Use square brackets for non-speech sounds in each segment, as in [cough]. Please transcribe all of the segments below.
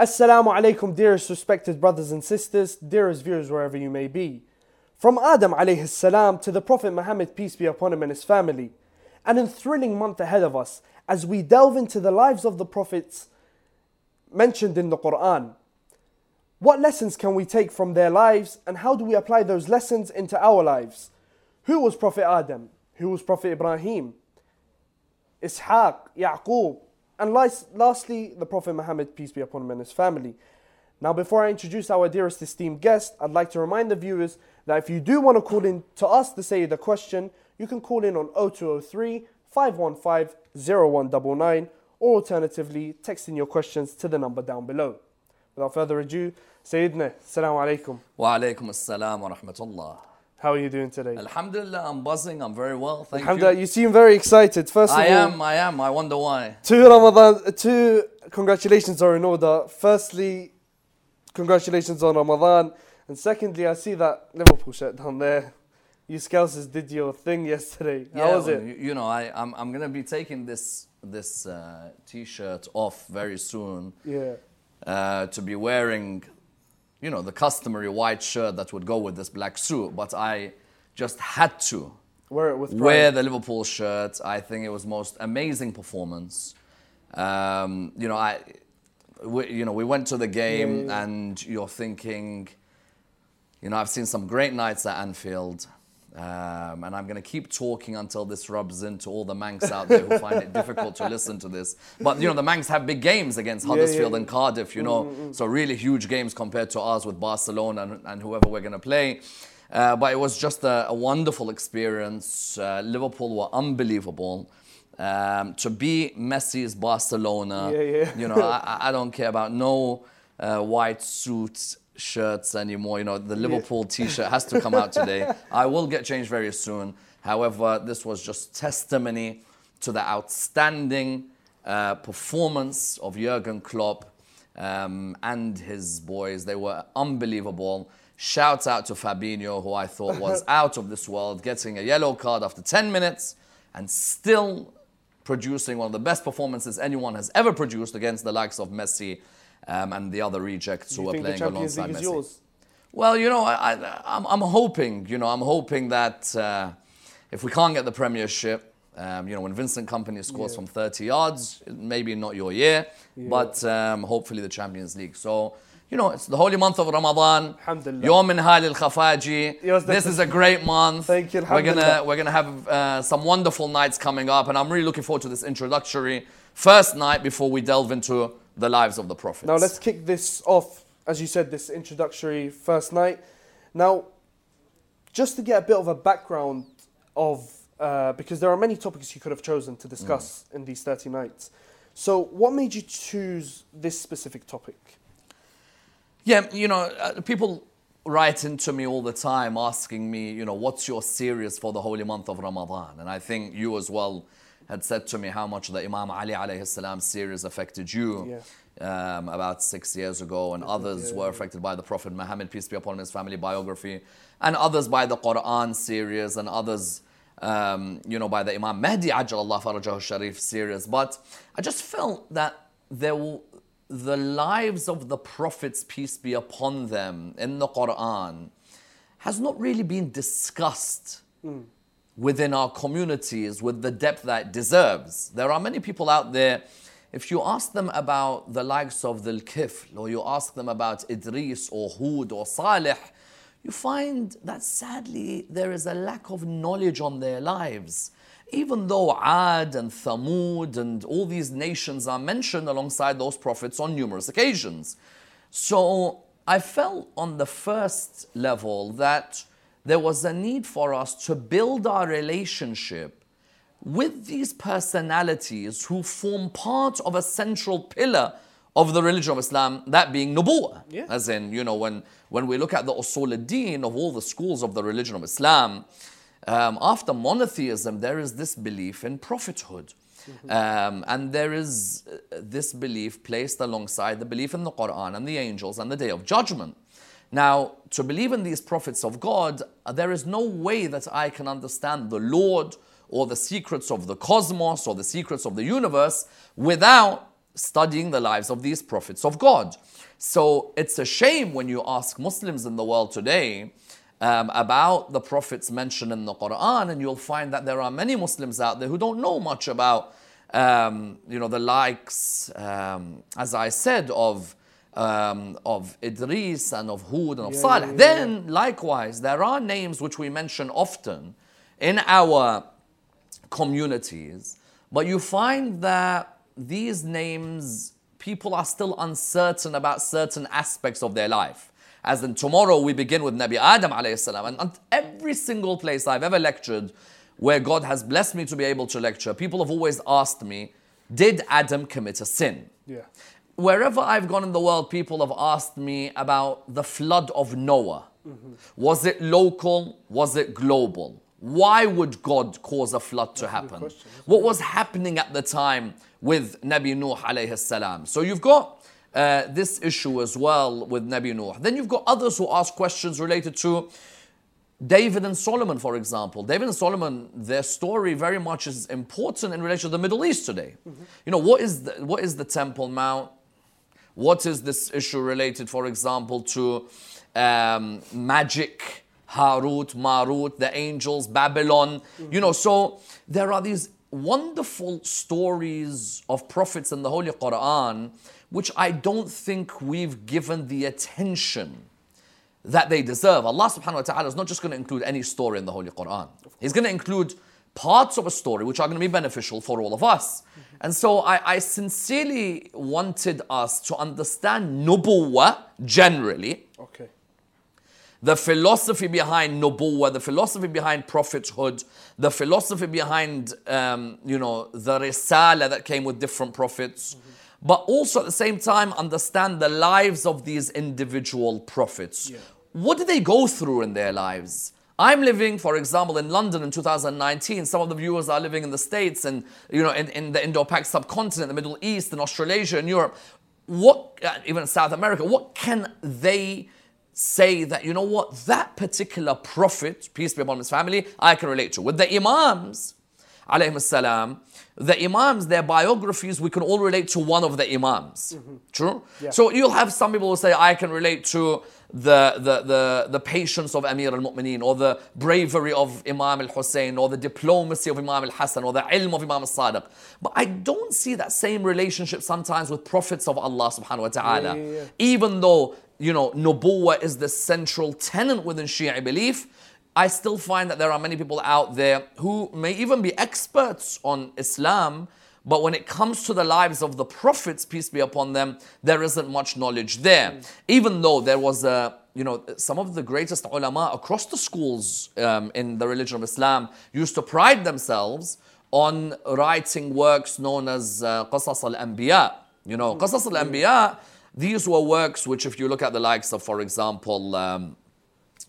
Assalamu alaikum, dearest respected brothers and sisters, dearest viewers wherever you may be. From Adam alayhi salam to the Prophet Muhammad, peace be upon him and his family. and An enthralling month ahead of us as we delve into the lives of the prophets mentioned in the Quran. What lessons can we take from their lives and how do we apply those lessons into our lives? Who was Prophet Adam? Who was Prophet Ibrahim? Ishaq, Yaqub, and lastly, the Prophet Muhammad, peace be upon him and his family. Now, before I introduce our dearest esteemed guest, I'd like to remind the viewers that if you do want to call in to us to say the question, you can call in on 0203 515 0199 or alternatively, text in your questions to the number down below. Without further ado, Sayyidina, Assalamu alaikum. Wa alaikum assalam wa rahmatullah. How are you doing today? Alhamdulillah, I'm buzzing. I'm very well. Thank you. Alhamdulillah, you. you seem very excited. First of I all, am, I am. I wonder why. two Ramadan, two congratulations are in order. Firstly, congratulations on Ramadan, and secondly, I see that Liverpool shirt down there. You Scousers did your thing yesterday. How Yeah, was well, it? You, know, I, I'm, I'm going to be taking this, this uh, t-shirt off very soon Yeah. uh, to be wearing, you know, the customary white shirt that would go with this black suit. But I just had to Wear it with wear the Liverpool shirt. I think it was most amazing performance. Um, you know, I, we, you know, we went to the game, yeah. and you're thinking, you know, I've seen some great nights at Anfield. Um, and I'm going to keep talking until this rubs into all the Mancs out there who find it [laughs] difficult to listen to this. But, you know, the Mancs have big games against yeah, Huddersfield yeah. and Cardiff, you know, so really huge games compared to ours with Barcelona and, and whoever we're going to play. Uh, but it was just a, a wonderful experience. Uh, Liverpool were unbelievable. Um, to be Messi's Barcelona, Yeah, yeah. you know, I, I- I don't care about no uh, white suits, shirts anymore. You know, the Liverpool T-shirt has to come out today. [laughs] I will get changed very soon. However, this was just testimony to the outstanding uh, performance of Jurgen Klopp um, and his boys. They were unbelievable. Shouts out to Fabinho, who I thought was [laughs] out of this world, getting a yellow card after 10 minutes and still producing one of the best performances anyone has ever produced against the likes of Messi um, and the other rejects who are playing alongside Messi. yours? Well, you know, I, I, I'm, I'm hoping, you know, I'm hoping that uh, if we can't get the Premiership, um, you know, when Vincent Kompany scores Yeah. from 30 yards, maybe not your year, but um, hopefully the Champions League. So, you know, it's the holy month of Ramadan. Alhamdulillah. Yom al Khafaji. This is a great month. Thank you, We're gonna we're gonna have uh, some wonderful nights coming up, and I'm really looking forward to this introductory first night before we delve into the lives of the prophets. Now let's kick this off, as you said, this introductory first night. Now, just to get a bit of a background of, uh, because there are many topics you could have chosen to discuss in these 30 nights. So, what made you choose this specific topic? Yeah, you know, uh, people write into me all the time asking me, you know, what's your series for the holy month of Ramadan? And I think you as well had said to me how much the Imam Ali alayhi salam series affected you um, about six years ago, and others yeah, were affected by the Prophet Muhammad, peace be upon him, his family biography, and others by the Quran series, and others. Um, you know, by the Imam Mahdi Ajjalallah Farajahu Sharif series, but I just felt that there w- the lives of the prophets, peace be upon them, in the Quran, has not really been discussed within our communities with the depth that it deserves. There are many people out there, if you ask them about the likes of Dhul Kifl, or you ask them about Idris or Hud or Salih, you find that sadly there is a lack of knowledge on their lives. Even though Ad and Thamud and all these nations are mentioned alongside those prophets on numerous occasions. So I felt on the first level that there was a need for us to build our relationship with these personalities who form part of a central pillar of the religion of Islam, that being Nubu'ah. Yeah. As in, you know, when, when we look at the usul al-din of all the schools of the religion of Islam, um, after monotheism, there is this belief in prophethood. Um, and there is uh, this belief placed alongside the belief in the Quran and the angels and the day of judgment. Now, to believe in these prophets of God, uh, there is no way that I can understand the Lord or the secrets of the cosmos or the secrets of the universe without studying the lives of these prophets of God. So it's a shame when you ask Muslims in the world today um, about the prophets mentioned in the Quran, and you'll find that there are many Muslims out there who don't know much about, um, you know, the likes, um, as I said, of um, of Idris and of Hud and of Yeah, Salih. yeah, yeah, then, likewise, there are names which we mention often in our communities, but you find that these names, people are still uncertain about certain aspects of their life. As in tomorrow we begin with Nabi Adam alayhi salam, and every single place I've ever lectured where God has blessed me to be able to lecture, people have always asked me, did Adam commit a sin? Yeah. Wherever I've gone in the world, people have asked me about the flood of Noah. Was it local? Was it global? Why would God cause a flood to happen? question. What was happening at the time with Nabi Nuh alayhi salam? So you've got uh, this issue as well with Nabi Nuh. Then you've got others who ask questions related to David and Solomon, for example. David and Solomon, their story very much is important in relation to the Middle East today. You know, what is the, what is the Temple Mount? What is this issue related, for example, to um, magic, Harut, Marut, the angels, Babylon? You know, so there are these wonderful stories of prophets in the Holy Quran, which I don't think we've given the attention that they deserve. Allah subhanahu wa ta'ala is not just going to include any story in the Holy Quran. He's going to include parts of a story which are going to be beneficial for all of us. And so I, I sincerely wanted us to understand nubuwwah generally, Okay. the philosophy behind nubuwwah, the philosophy behind prophethood, the philosophy behind, um, you know, the risala that came with different prophets, but also at the same time understand the lives of these individual prophets. Yeah. What did they go through in their lives? I'm living, for example, in London in 2019. Some of the viewers are living in the States and, you know, in, in the Indo-Pac subcontinent, the Middle East, and Australasia and Europe. What, uh, even South America, what can they say that, you know what, that particular prophet, peace be upon his family, I can relate to. With the Imams, alayhim salam, the Imams, their biographies, we can all relate to one of the Imams. Mm-hmm. True? Yeah. So you'll have some people who say, I can relate to the, the, the, the patience of Amir al Mu'mineen, or the bravery of Imam al Hussein, or the diplomacy of Imam al Hassan, or the ilm of Imam al Sadiq. But I don't see that same relationship sometimes with prophets of Allah subhanahu wa ta'ala. Yeah, yeah, yeah. Even though, you know, nubuwwah is the central tenet within Shia belief, I still find that there are many people out there who may even be experts on Islam, but when it comes to the lives of the prophets, peace be upon them, there isn't much knowledge there. Even though there was a, you know, some of the greatest ulama across the schools um, in the religion of Islam used to pride themselves on writing works known as uh, Qasas al-Anbiya. You know, Qasas al-Anbiya, these were works which if you look at the likes of, for example, um,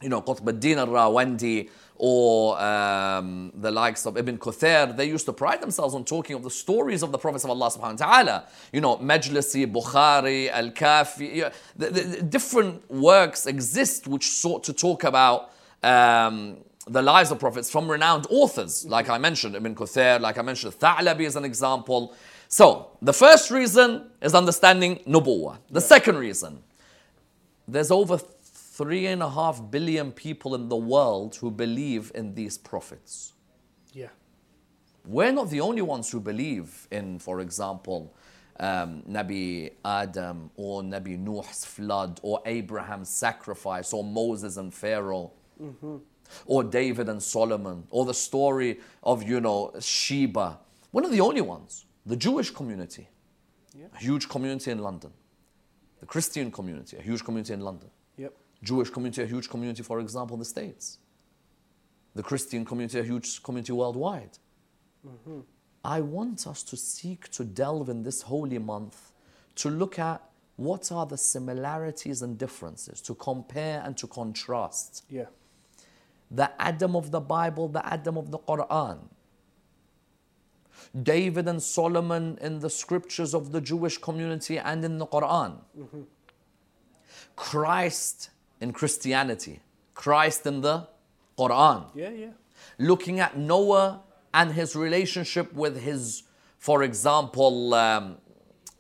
you know, Qutb al-Din al-Rawandi or um, the likes of Ibn Kathir, they used to pride themselves on talking of the stories of the prophets of Allah subhanahu wa ta'ala. You know, Majlisi, Bukhari, Al-Kafi, you know, the, the- different works exist which sought to talk about um, the lives of prophets from renowned authors, like I mentioned, Ibn Kathir, like I mentioned, Tha'labi as an example. So, the first reason is understanding nubuwwah. The second reason, there's over three and a half billion people in the world who believe in these prophets. Yeah. We're not the only ones who believe in, for example, um, Nabi Adam or Nabi Nuh's flood or Abraham's sacrifice or Moses and Pharaoh. Or David and Solomon, or the story of, you know, Sheba. We're not the only ones. The Jewish community, a huge community in London. The Christian community, a huge community in London. Jewish community, a huge community, for example, in the States. The Christian community, a huge community worldwide. Mm-hmm. I want us to seek to delve in this holy month to look at what are the similarities and differences, to compare and to contrast. Yeah. The Adam of the Bible, the Adam of the Quran. David and Solomon in the scriptures of the Jewish community and in the Quran. Mm-hmm. Christ in Christianity, Christ in the Quran. Yeah, yeah. Looking at Noah and his relationship with his, for example, um,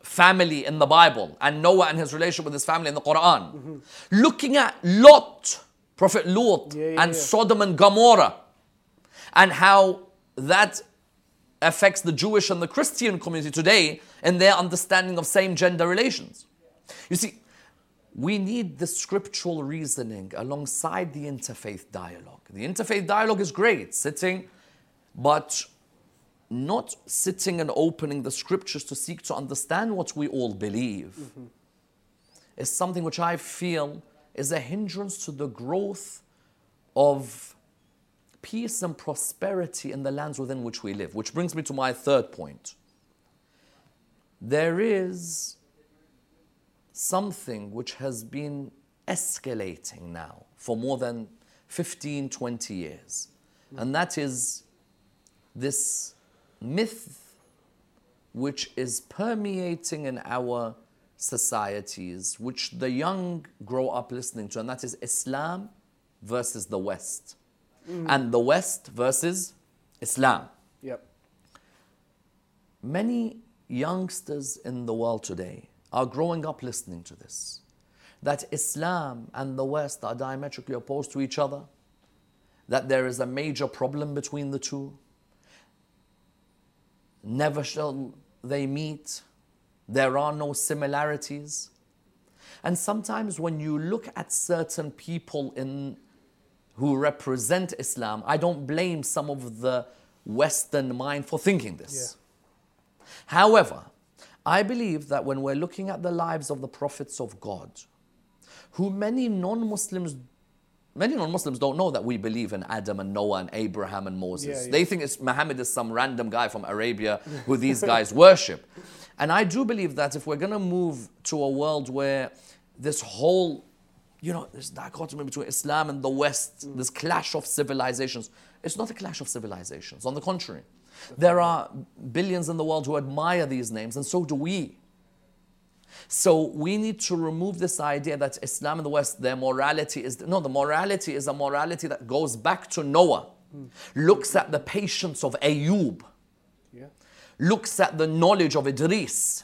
family in the Bible and Noah and his relationship with his family in the Quran. Looking at Lot, Prophet Lot, Yeah, yeah, and yeah. Sodom and Gomorrah, and how that affects the Jewish and the Christian community today in their understanding of same gender relations. You see, we need the scriptural reasoning alongside the interfaith dialogue. The interfaith dialogue is great, sitting, but not sitting and opening the scriptures to seek to understand what we all believe is something which I feel is a hindrance to the growth of peace and prosperity in the lands within which we live. Which brings me to my third point. There is something which has been escalating now for more than 15, 20 years, and that is this myth which is permeating in our societies, which the young grow up listening to, and that is Islam versus the West, mm. and the West versus Islam. Yep. Many youngsters in the world today are growing up listening to this that Islam and the West are diametrically opposed to each other, that there is a major problem between the two. Never shall they meet. There are no similarities. And sometimes when you look at certain people in who represent Islam, I don't blame some of the Western mind for thinking this. However, I believe that when we're looking at the lives of the prophets of God, who many non-Muslims many non-Muslims don't know that we believe in Adam and Noah and Abraham and Moses. Yeah, yeah. They think it's Muhammad is some random guy from Arabia who these [laughs] guys worship. And I do believe that if we're going to move to a world where this whole you know, this dichotomy between Islam and the West, mm. this clash of civilizations. It's not a clash of civilizations. On the contrary, there are billions in the world who admire these names, and so do we. So we need to remove this idea that Islam in the West, their morality is no, the morality is a morality that goes back to Noah, hmm. looks at the patience of Ayub, Yeah. looks at the knowledge of Idris,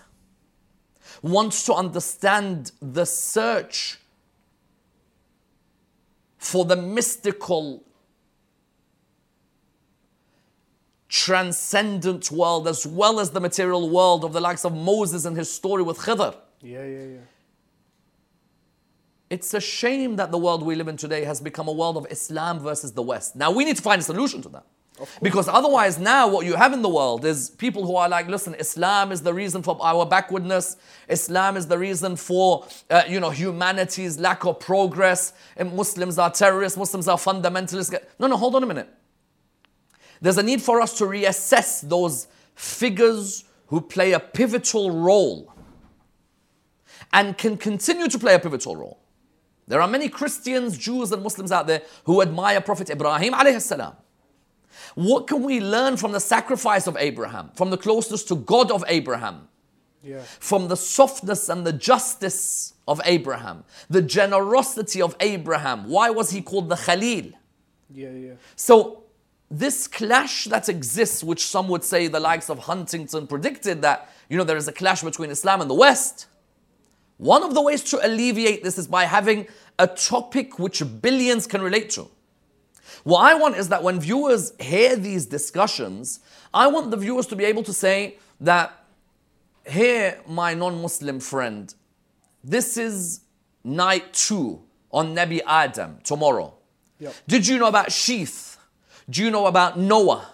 wants to understand the search for the mystical, transcendent world as well as the material world of the likes of Moses and his story with Khidr. Yeah, yeah, yeah. It's a shame that the world we live in today has become a world of Islam versus the West. Now we need to find a solution to that. Because otherwise, now what you have in the world is people who are like, listen, Islam is the reason for our backwardness. Islam is the reason for, uh, you know, humanity's lack of progress. And Muslims are terrorists. Muslims are fundamentalists. No, no, hold on a minute. There's a need for us to reassess those figures who play a pivotal role and can continue to play a pivotal role. There are many Christians, Jews, and Muslims out there who admire Prophet Ibrahim alayhi salam. What can we learn from the sacrifice of Abraham, from the closeness to God of Abraham, Yeah. from the softness and the justice of Abraham, the generosity of Abraham? Why was he called the Khalil? Yeah, yeah. So, this clash that exists, which some would say the likes of Huntington predicted that, you know, there is a clash between Islam and the West. One of the ways to alleviate this is by having a topic which billions can relate to. What I want is that when viewers hear these discussions, I want the viewers to be able to say that, here, my non Muslim friend, this is night two on Nabi Adam tomorrow. Yep. Did you know about Sheath? Do you know about Noah?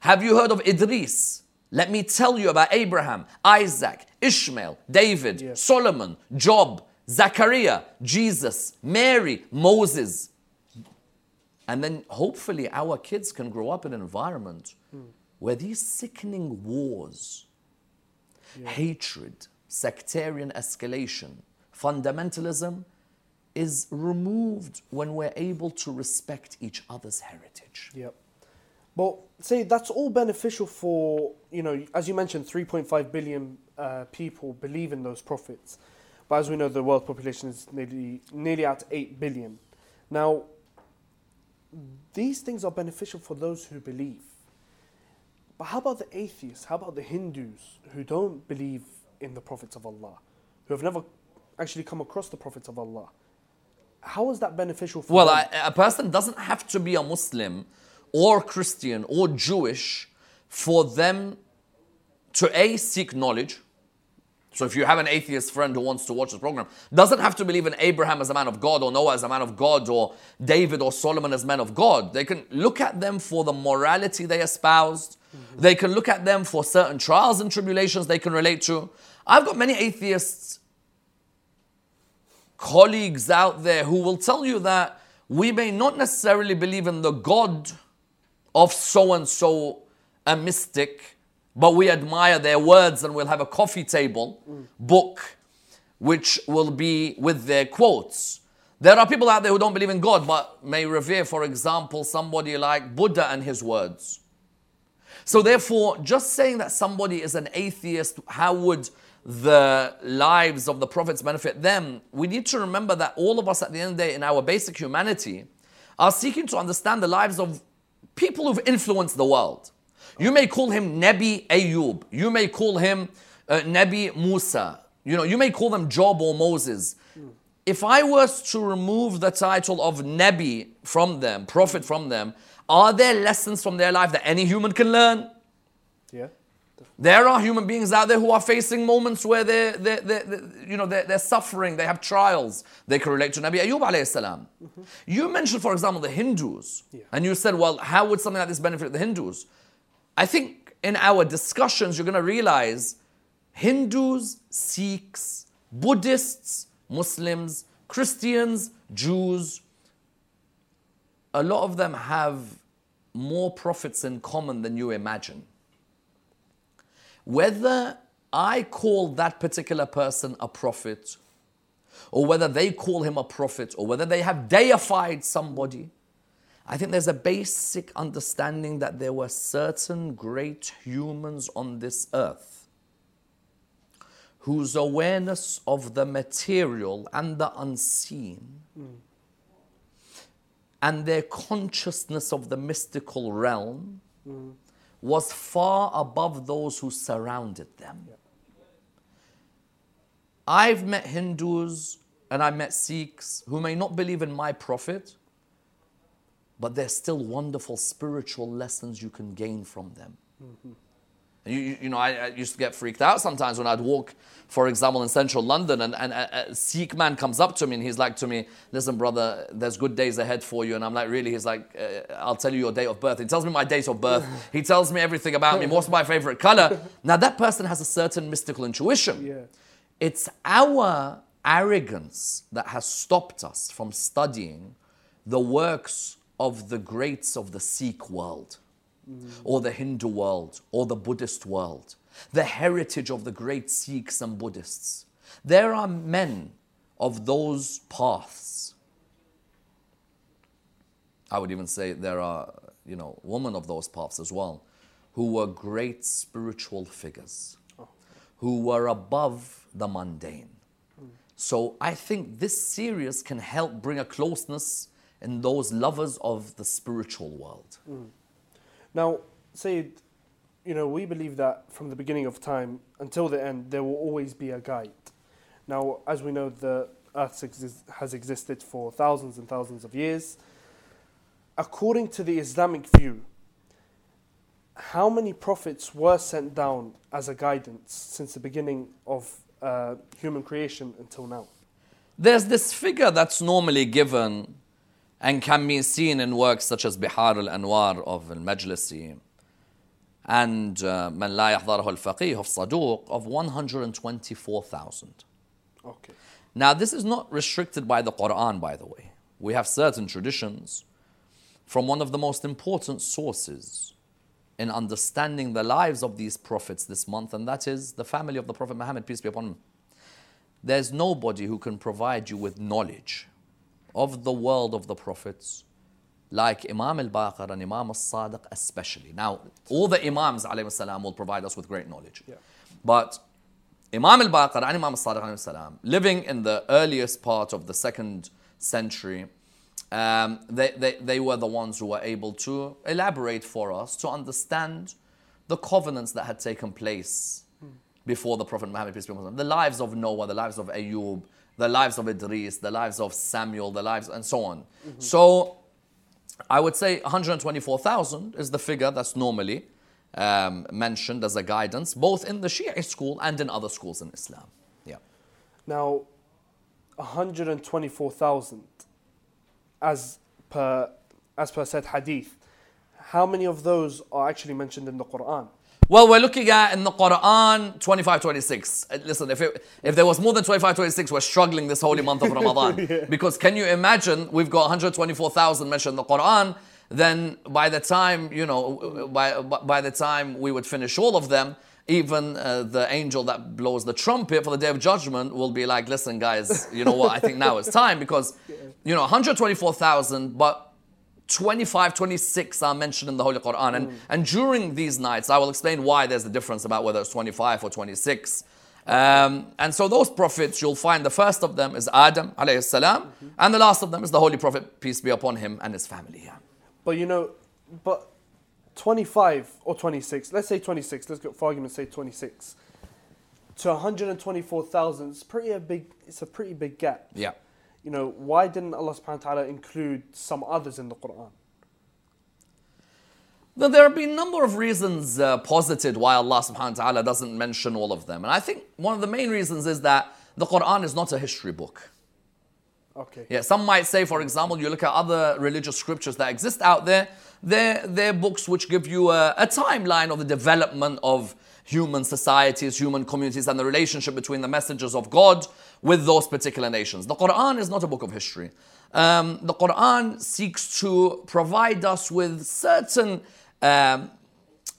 Have you heard of Idris? Let me tell you about Abraham, Isaac, Ishmael, David, Yes. Solomon, Job, Zachariah, Jesus, Mary, Moses. And then hopefully our kids can grow up in an environment hmm. where these sickening wars, hatred, sectarian escalation, fundamentalism is removed when we're able to respect each other's heritage. Yep. Well, say that's all beneficial for you know, as you mentioned, 3.5 billion uh, people believe in those prophets, but as we know, the world population is nearly nearly at 8 billion. Now, these things are beneficial for those who believe. But how about the atheists? How about the Hindus who don't believe in the prophets of Allah, who have never actually come across the prophets of Allah. How is that beneficial for Well? I, a person doesn't have to be a Muslim or Christian or Jewish for them to A, seek knowledge. So if you have an atheist friend who wants to watch this program, doesn't have to believe in Abraham as a man of God or Noah as a man of God or David or Solomon as men of God. They can look at them for the morality they espoused. Mm-hmm. They can look at them for certain trials and tribulations they can relate to. I've got many atheists colleagues out there who will tell you that we may not necessarily believe in the God of so and so, a mystic, but we admire their words and we'll have a coffee table book which will be with their quotes. There are people out there who don't believe in God but may revere, for example, somebody like Buddha and his words. So, therefore, just saying that somebody is an atheist, how would the lives of the prophets benefit them? We need to remember that all of us, at the end of the day, in our basic humanity, are seeking to understand the lives of people who've influenced the world. You may call him Nebi Ayub, you may call him uh, Nebi Musa, you know, you may call them Job or Moses. If I was to remove the title of Nebi from them, prophet from them, are there lessons from their life that any human can learn? yeah. There are human beings out there who are facing moments where they're, they're, they're, they're- you know, they're, they're suffering, they have trials. They can relate to Nabi Ayub alayhi salam. Mm-hmm. You mentioned, for example, the Hindus. And you said, well, how would something like this benefit the Hindus? I think in our discussions, you're going to realize Hindus, Sikhs, Buddhists, Muslims, Christians, Jews, a lot of them have more prophets in common than you imagine. Whether I call that particular person a prophet, or whether they call him a prophet, or whether they have deified somebody, I think there's a basic understanding that there were certain great humans on this earth whose awareness of the material and the unseen and their consciousness of the mystical realm mm. Was far above those who surrounded them. I've met Hindus and I've met Sikhs who may not believe in my prophet, but there's still wonderful spiritual lessons you can gain from them. You, you, you know, I, I used to get freaked out sometimes when I'd walk, for example, in central London, and, and a, Sikh man comes up to me and he's like to me, Listen, brother, there's good days ahead for you. And I'm like, Really? He's like, uh, I'll tell you your date of birth. He tells me my date of birth. he tells me everything about me. What's my favorite color? Now, that person has a certain mystical intuition. Yeah. It's our arrogance that has stopped us from studying the works of the greats of the Sikh world, Mm-hmm. or the Hindu world, or the Buddhist world, the heritage of the great Sikhs and Buddhists. There are men of those paths. I would even say there are, you know, women of those paths as well, who were great spiritual figures, oh. who were above the mundane. Hmm. So I think this series can help bring a closeness in those lovers of the spiritual world. Hmm. Now, Sayyid, you know, we believe that from the beginning of time until the end, there will always be a guide. Now, as we know, the earth exis- has existed for thousands and thousands of years. According to the Islamic view, how many prophets were sent down as a guidance since the beginning of uh, human creation until now? There's this figure that's normally given and can be seen in works such as Bihar al-Anwar of al-Majlisi and uh, Man La Yahdarahu al-Faqih of Saduq of 124,000. Okay. Now, this is not restricted by the Quran, by the way. We have certain traditions from one of the most important sources in understanding the lives of these prophets this month, and that is the family of the Prophet Muhammad, peace be upon him. There's nobody who can provide you with knowledge of the world of the prophets like Imam al-Baqir and Imam al-Sadiq especially. Now, all the Imams salam will provide us with great knowledge. Yeah. But Imam al-Baqir and Imam al-Sadiq salam, living in the earliest part of the second century, um, they, they, they were the ones who were able to elaborate for us to understand the covenants that had taken place before the Prophet Muhammad, peace be upon him. The lives of Noah, the lives of Ayub, the lives of Idris, the lives of Samuel, the lives, and so on. So I would say 124,000 is the figure that's normally um, mentioned as a guidance, both in the Shia school and in other schools in Islam. Yeah. Now, 124,000 as per as per said hadith. How many of those are actually mentioned in the Quran? Well, we're looking at in the Quran 25, 26. Uh, Listen, if, it, if there was more than 25, 26, we're struggling this holy month of [laughs] Ramadan. Because can you imagine, we've got 124,000 mentioned in the Quran, then by the time, you know, by, by the time we would finish all of them, even uh, the angel that blows the trumpet for the day of judgment will be like, listen, guys, you know what? I think now it's time because, [laughs] you know, 124,000, but 25, 26 are mentioned in the Holy Quran. And, and during these nights, I will explain why there's a difference about whether it's 25 or 26. Um, and so those prophets, you'll find the first of them is Adam, alayhi salam, and the last of them is the Holy Prophet, peace be upon him, and his family. Yeah. But you know, but 25 or 26, let's say 26, let's go for argument's sake 26, to 124,000, it's pretty a big, it's a pretty big gap. Yeah. You know, why didn't Allah subhanahu wa ta'ala include some others in the Quran? Now, there have been a number of reasons uh, posited why Allah subhanahu wa ta'ala doesn't mention all of them. And I think one of the main reasons is that the Quran is not a history book. Okay. Yeah, some might say, for example, you look at other religious scriptures that exist out there, they're, they're books which give you a, a timeline of the development of human societies, human communities, and the relationship between the messengers of God with those particular nations. The Quran is not a book of history. Um, the Quran seeks to provide us with certain um,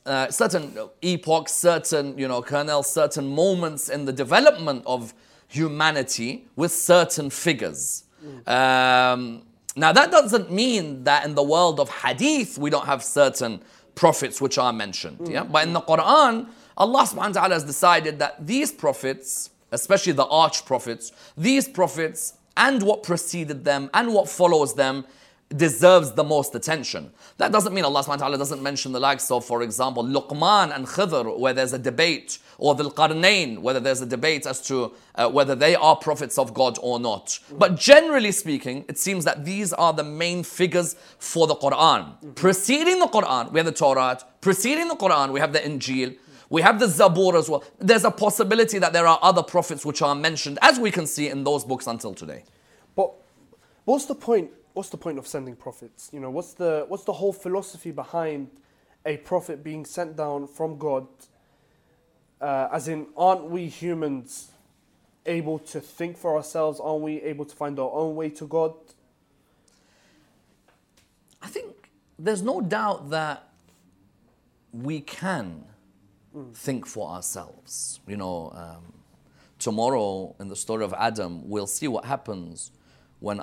uh, certain epochs, certain you know kernels, certain moments in the development of humanity with certain figures. Um, now that doesn't mean that in the world of hadith we don't have certain prophets which are mentioned. Yeah, but in the Quran, Allah Subhanahu wa Taala has decided that these prophets, especially the arch prophets, these prophets and what preceded them and what follows them deserves the most attention. That doesn't mean Allah subhanahu wa ta'ala doesn't mention the likes of, for example, Luqman and Khidr, where there's a debate, or Dhul Qarnayn, whether there's a debate as to uh, whether they are prophets of God or not. But generally speaking, it seems that these are the main figures for the Quran. Preceding the Quran, we have the Torah. Preceding the Quran, we have the Injil. We have the Zabur as well. There's a possibility that there are other prophets which are mentioned, as we can see in those books until today. But what's the point? What's the point of sending prophets? You know, what's the what's the whole philosophy behind a prophet being sent down from God? Uh, as in, aren't we humans able to think for ourselves? Aren't we able to find our own way to God? I think there's no doubt that we can think for ourselves. You know, um, tomorrow in the story of Adam, we'll see what happens when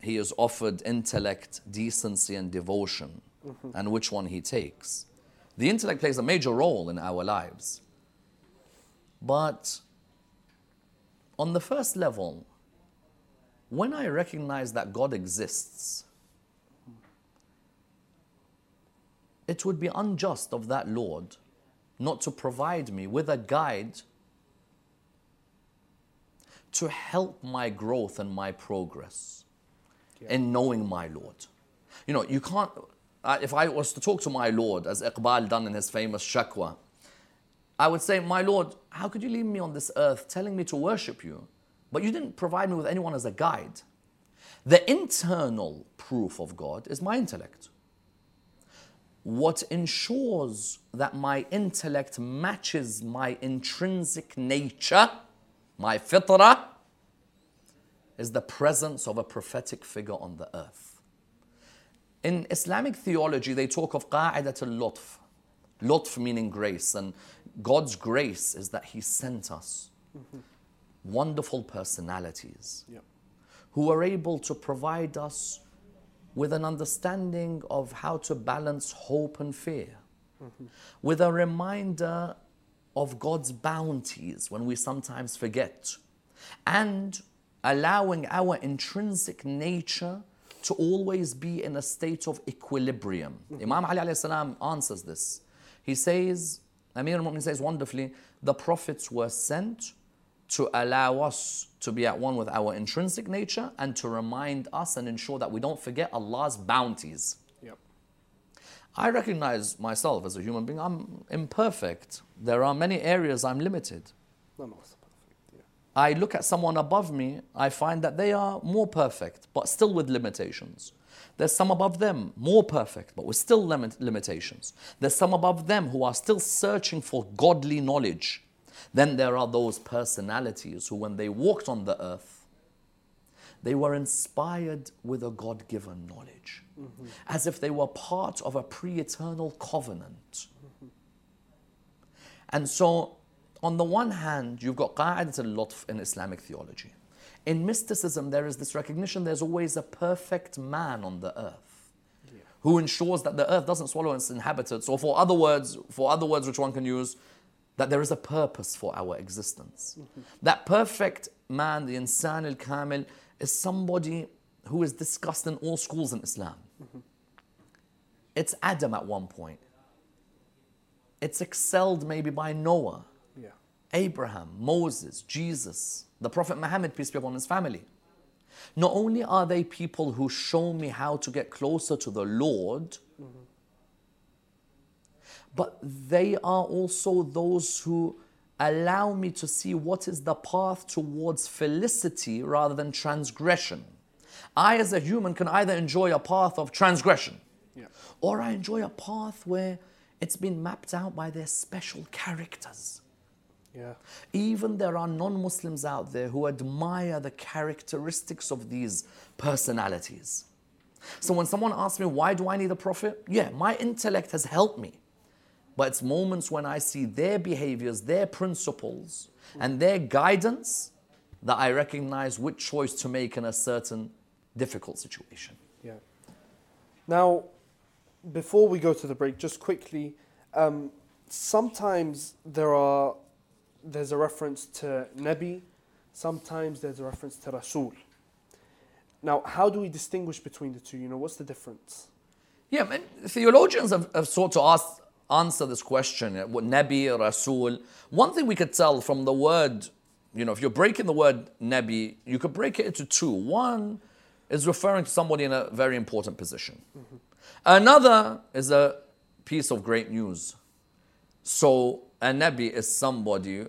he is offered intellect, decency, and devotion, and which one he takes. The intellect plays a major role in our lives. But on the first level, when I recognize that God exists, it would be unjust of that Lord not to provide me with a guide to help my growth and my progress in knowing my Lord. You know, you can't, uh, if I was to talk to my Lord, as Iqbal done in his famous Shikwa, I would say, My Lord, how could you leave me on this earth telling me to worship you, but you didn't provide me with anyone as a guide? The internal proof of God is my intellect. What ensures that my intellect matches my intrinsic nature, my fitrah, is the presence of a prophetic figure on the earth. In Islamic theology, they talk of qa'idat al-lutf. Lutf meaning grace, and God's grace is that He sent us wonderful personalities Yeah. who are able to provide us with an understanding of how to balance hope and fear, with a reminder of God's bounties when we sometimes forget, and allowing our intrinsic nature to always be in a state of equilibrium. Imam Ali salam answers this. He says, Amir al-Mu'min says wonderfully, the prophets were sent to allow us to be at one with our intrinsic nature and to remind us and ensure that we don't forget Allah's bounties. Yep. I recognize myself as a human being, I'm imperfect. There are many areas I'm limited. Us are perfect. Yeah. I look at someone above me, I find that they are more perfect, but still with limitations. There's some above them, more perfect, but with still limit- limitations. There's some above them who are still searching for godly knowledge. Then there are those personalities who, when they walked on the earth, they were inspired with a God given knowledge, mm-hmm. as if they were part of a pre eternal covenant. Mm-hmm. And so, on the one hand, you've got qa'idat al-lutf in Islamic theology. In mysticism, there is this recognition there's always a perfect man on the earth who ensures that the earth doesn't swallow its inhabitants, or for other words, for other words which one can use, that there is a purpose for our existence. That perfect man, the insan al-kamil, is somebody who is discussed in all schools in Islam. It's Adam at one point. It's excelled maybe by Noah. Yeah. Abraham, Moses, Jesus, the Prophet Muhammad, peace be upon his family. Not only are they people who show me how to get closer to the Lord, but they are also those who allow me to see what is the path towards felicity rather than transgression. I, as a human, can either enjoy a path of transgression Yeah. or I enjoy a path where it's been mapped out by their special characters. Yeah. Even there are non Muslims out there who admire the characteristics of these personalities. So when someone asks me, why do I need a prophet? Yeah, my intellect has helped me. But it's moments when I see their behaviors, their principles, and their guidance that I recognize which choice to make in a certain difficult situation. Yeah. Now, before we go to the break, just quickly, um, sometimes there are there's a reference to Nabi, sometimes there's a reference to Rasul. Now, how do we distinguish between the two? You know, what's the difference? Yeah, man, theologians have, have sought to ask, answer this question. uh, What Nabi, Rasul. One thing we could tell from the word, you know, if you're breaking the word Nabi, you could break it into two. One is referring to somebody in a very important position. Another is a piece of great news. So a Nabi is somebody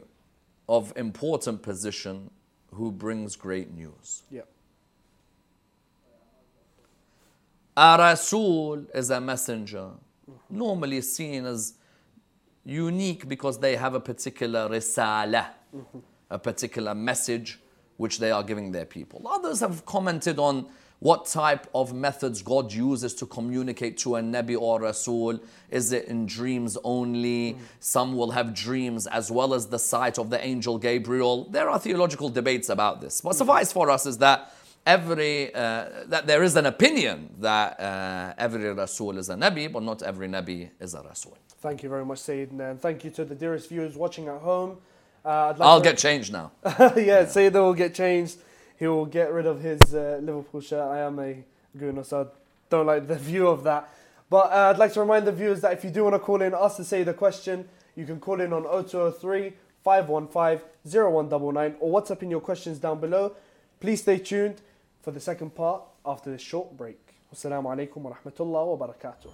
of important position who brings great news. Yeah. A Rasul is a messenger, normally seen as unique because they have a particular risala, a particular message which they are giving their people. Others have commented on what type of methods God uses to communicate to a Nabi or Rasul. Is it in dreams only? Some will have dreams as well as the sight of the angel Gabriel. There are theological debates about this. But suffice for us is that every uh, that there is an opinion that uh, every Rasul is a Nabi, but not every Nabi is a Rasul. Thank you very much, Sayyidina, and thank you to the dearest viewers watching at home. Uh, I'd like I'll to- get changed now. [laughs] yeah, Sayyidina will get changed. He will get rid of his uh, Liverpool shirt. I am a Gooner, so I don't like the [laughs] view of that. But uh, I'd like to remind the viewers that if you do want to call in, us to say the question, you can call in on 0203 515 0199 or WhatsApp in your questions down below. Please stay tuned for the second part after this short break. Wassalamu alaikum wa rahmatullah wa barakatuh.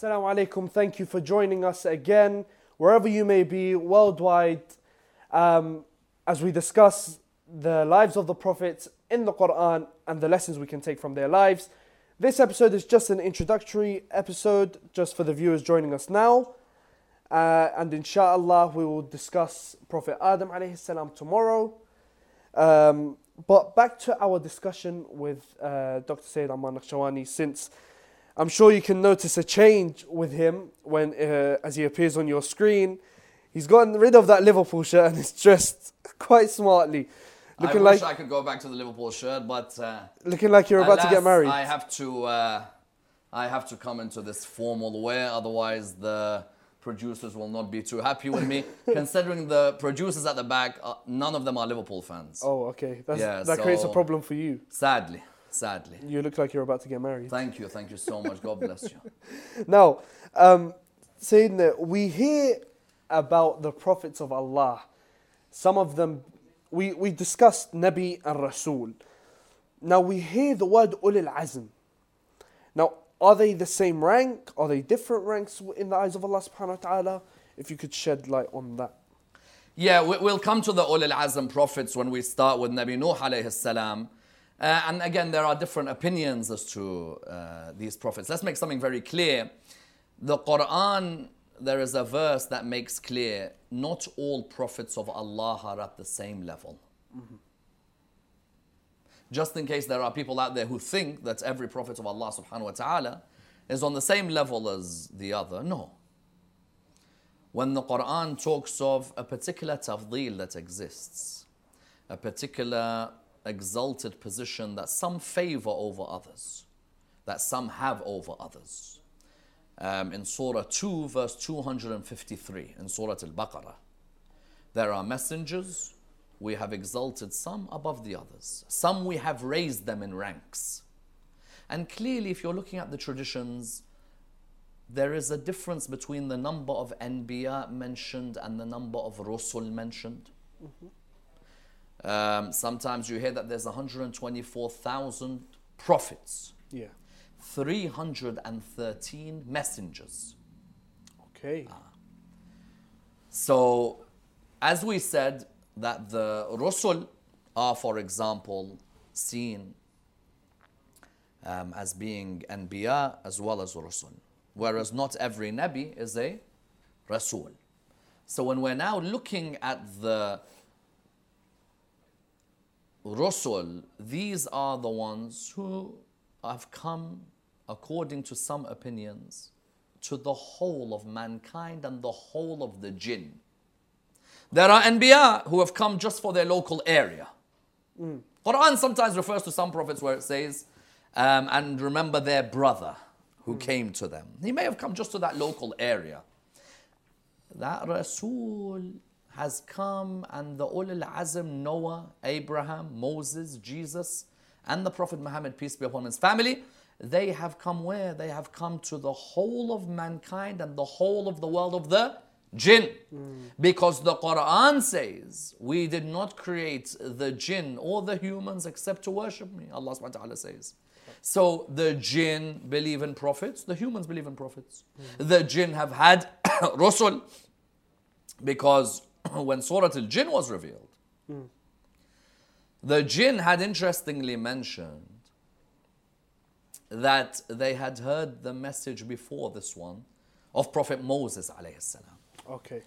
Assalamu alaikum. Thank you for joining us again, wherever you may be, worldwide, um, as we discuss the lives of the prophets in the Quran and the lessons we can take from their lives. This episode is just an introductory episode, just for the viewers joining us now. Uh, and inshallah, we will discuss Prophet Adam alayhi salam tomorrow. Um, but back to our discussion with uh, Dr. Sayyid Nakshawani, since I'm sure you can notice a change with him when, uh, as he appears on your screen. He's gotten rid of that Liverpool shirt and is dressed [laughs] quite smartly, looking I like wish I could go back to the Liverpool shirt, but uh, looking like you're about to get married. I have to. Uh, I have to come into this formal wear, otherwise the producers will not be too happy with me. [laughs] Considering the producers at the back, uh, none of them are Liverpool fans. oh, okay. That's, Yeah, that creates a problem for you. Sadly, sadly. You look like you're about to get married. Thank you, thank you so much. God bless you. [laughs] Now, um, that we hear about the prophets of Allah. Some of them, we, we discussed Nabi and Rasul. Now we hear the word Ulil Azm. Now, are they the same rank? Are they different ranks in the eyes of Allah subhanahu wa ta'ala? If you could shed light on that. Yeah, we- we'll come to the Ul al Azm prophets when we start with Nabi Nuh alayhi salam. Uh, and again, there are different opinions as to uh, these prophets. Let's make something very clear. The Quran, there is a verse that makes clear not all prophets of Allah are at the same level. Just in case there are people out there who think that every prophet of Allah subhanahu wa ta'ala is on the same level as the other. No when the Quran talks of a particular tafdeel that exists, a particular exalted position that some favor over others, that some have over others. Um, in Surah 2, verse 253, in Surah Al Baqarah, there are messengers, we have exalted some above the others, some we have raised them in ranks. And clearly, if you're looking at the traditions, there is a difference between the number of Anbiya mentioned and the number of Rusul mentioned. Um, sometimes you hear that there's 124,000 prophets, Yeah. 313 messengers. Okay. So, as we said, that the Rusul are, for example, seen um, as being Anbiya as well as Rusul, whereas not every Nabi is a Rasul. So, when we're now looking at the Rusul, these are the ones who have come, according to some opinions, to the whole of mankind and the whole of the jinn. There are Anbiya who have come just for their local area. Quran sometimes refers to some prophets where it says, um, and remember their brother who came to them. He may have come just to that local area. That Rasul has come and the Ulul Azm, Noah, Abraham, Moses, Jesus, and the Prophet Muhammad, peace be upon his family, they have come where? They have come to the whole of mankind and the whole of the world of the jinn. Hmm. Because the Quran says, We did not create the jinn or the humans except to worship me. Allah subhanahu wa ta'ala says. So the jinn believe in prophets, the humans believe in prophets. Hmm. The jinn have had [coughs] Rasul because [coughs] when Surah Al Jinn was revealed, the jinn had interestingly mentioned that they had heard the message before this one of Prophet Moses alayhi salam. Okay.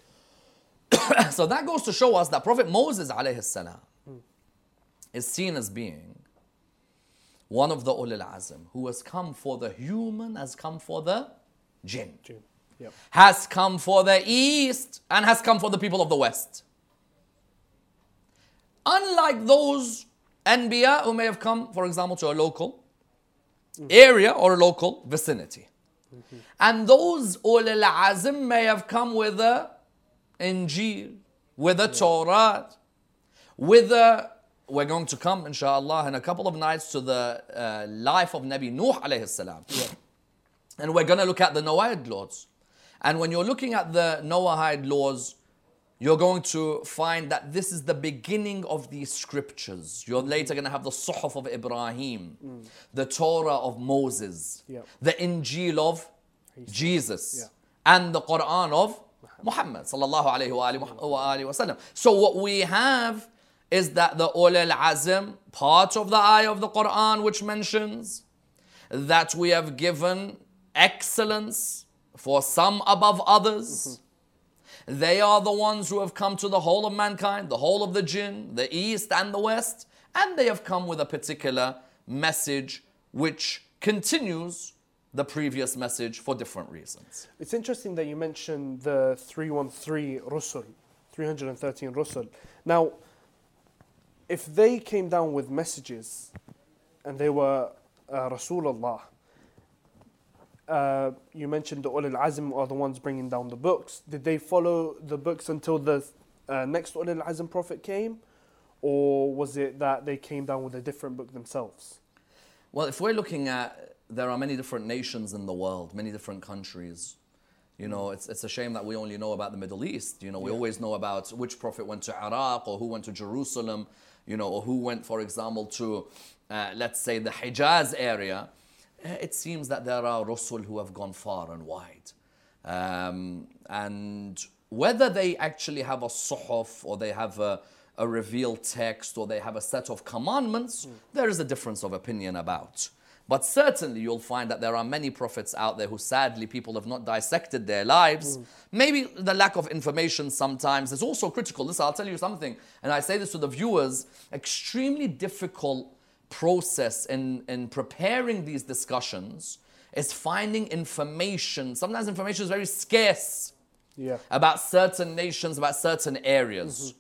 [coughs] So that goes to show us that Prophet Moses alayhi salam is seen as being one of the ulul azm who has come for the human, has come for the jinn, Jinn. Yep. has come for the east, and has come for the people of the west. Unlike those Anbiya who may have come, for example, to a local area or a local vicinity. And those ulul azm may have come with a Injil, with a Torah, with a we're going to come inshallah in a couple of nights to the uh, life of Nabi Nuh alayhi salam. And we're going to look at the Noahide laws. And when you're looking at the Noahide laws, you're going to find that this is the beginning of these scriptures. You're mm. later going to have the Suhuf of Ibrahim, mm. the Torah of Moses, Yep. the Injil of Jesus, Yeah. and the Quran of Muhammad sallallahu alayhi wa alihi wa alihi wa sallam. So what we have is that the Ulul Azm, part of the ayah of the Quran which mentions that we have given excellence for some above others. They are the ones who have come to the whole of mankind, the whole of the jinn, the east and the west, and they have come with a particular message which continues the previous message for different reasons. It's interesting that you mentioned the 313 Rusul, 313 Rusul. Now, if they came down with messages and they were uh, Rasulullah, uh, you mentioned the Ulul Azm are the ones bringing down the books. Did they follow the books until the uh, next Ulul Azm prophet came? Or was it that they came down with a different book themselves? Well, if we're looking at, there are many different nations in the world, many different countries. You know, it's, it's a shame that we only know about the Middle East. You know, we always know about which prophet went to Iraq or who went to Jerusalem, you know, or who went, for example, to, uh, let's say, the Hijaz area. Uh, It seems that there are Rasul who have gone far and wide. Um, and whether they actually have a suhuf or they have a, a revealed text or they have a set of commandments, there is a difference of opinion about. But certainly you'll find that there are many prophets out there who sadly people have not dissected their lives. Maybe the lack of information sometimes is also critical. Listen, I'll tell you something, and I say this to the viewers, extremely difficult process in, in preparing these discussions is finding information. Sometimes information is very scarce Yeah. about certain nations, about certain areas.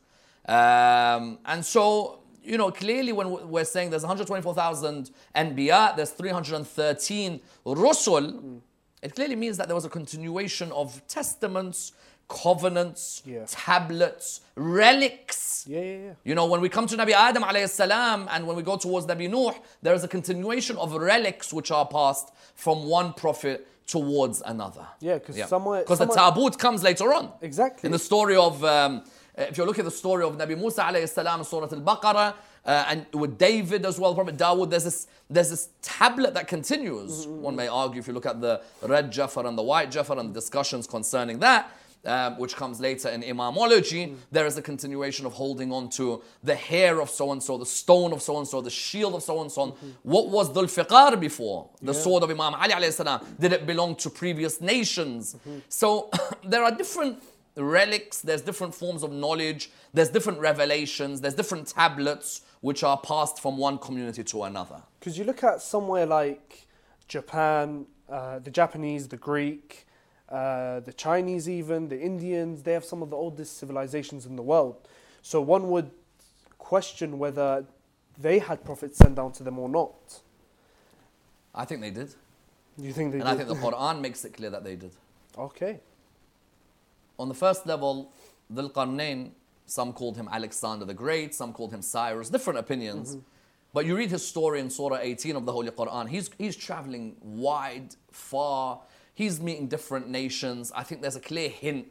Um, and so, you know, clearly when we're saying there's 124,000 Anbiya, there's 313 Rusul, it clearly means that there was a continuation of testaments, covenants, Yeah. tablets, relics. Yeah, yeah, yeah. You know, when we come to Nabi Adam alayhi salam and when we go towards Nabi Nuh, there is a continuation of relics which are passed from one prophet towards another. Yeah, 'cause somewhere- Because the tabut comes later on. Exactly. In the story of, um, if you look at the story of Nabi Musa alayhi salam Surah Al-Baqarah, uh, and with David as well, Prophet Dawood, there's this, there's this tablet that continues. One may argue if you look at the red Jafr and the white Jafr and the discussions concerning that, um, which comes later in Imamology, there is a continuation of holding on to the hair of so and so, the stone of so and so, the shield of so and so. What was Dhul Fiqar before? The sword of Imam Ali salam. Did it belong to previous nations? So [laughs] there are different relics, there's different forms of knowledge, there's different revelations, there's different tablets which are passed from one community to another. Because you look at somewhere like Japan, uh, the Japanese, the Greek, uh, the Chinese, even the Indians, they have some of the oldest civilizations in the world. So one would question whether they had prophets sent down to them or not. I think they did. You think they And I think the Quran makes it clear that they did. okay. On the first level, Dhul Qarnayn, some called him Alexander the Great, some called him Cyrus, different opinions. But you read his story in Surah 18 of the Holy Quran, he's, he's traveling wide, far, he's meeting different nations. I think there's a clear hint,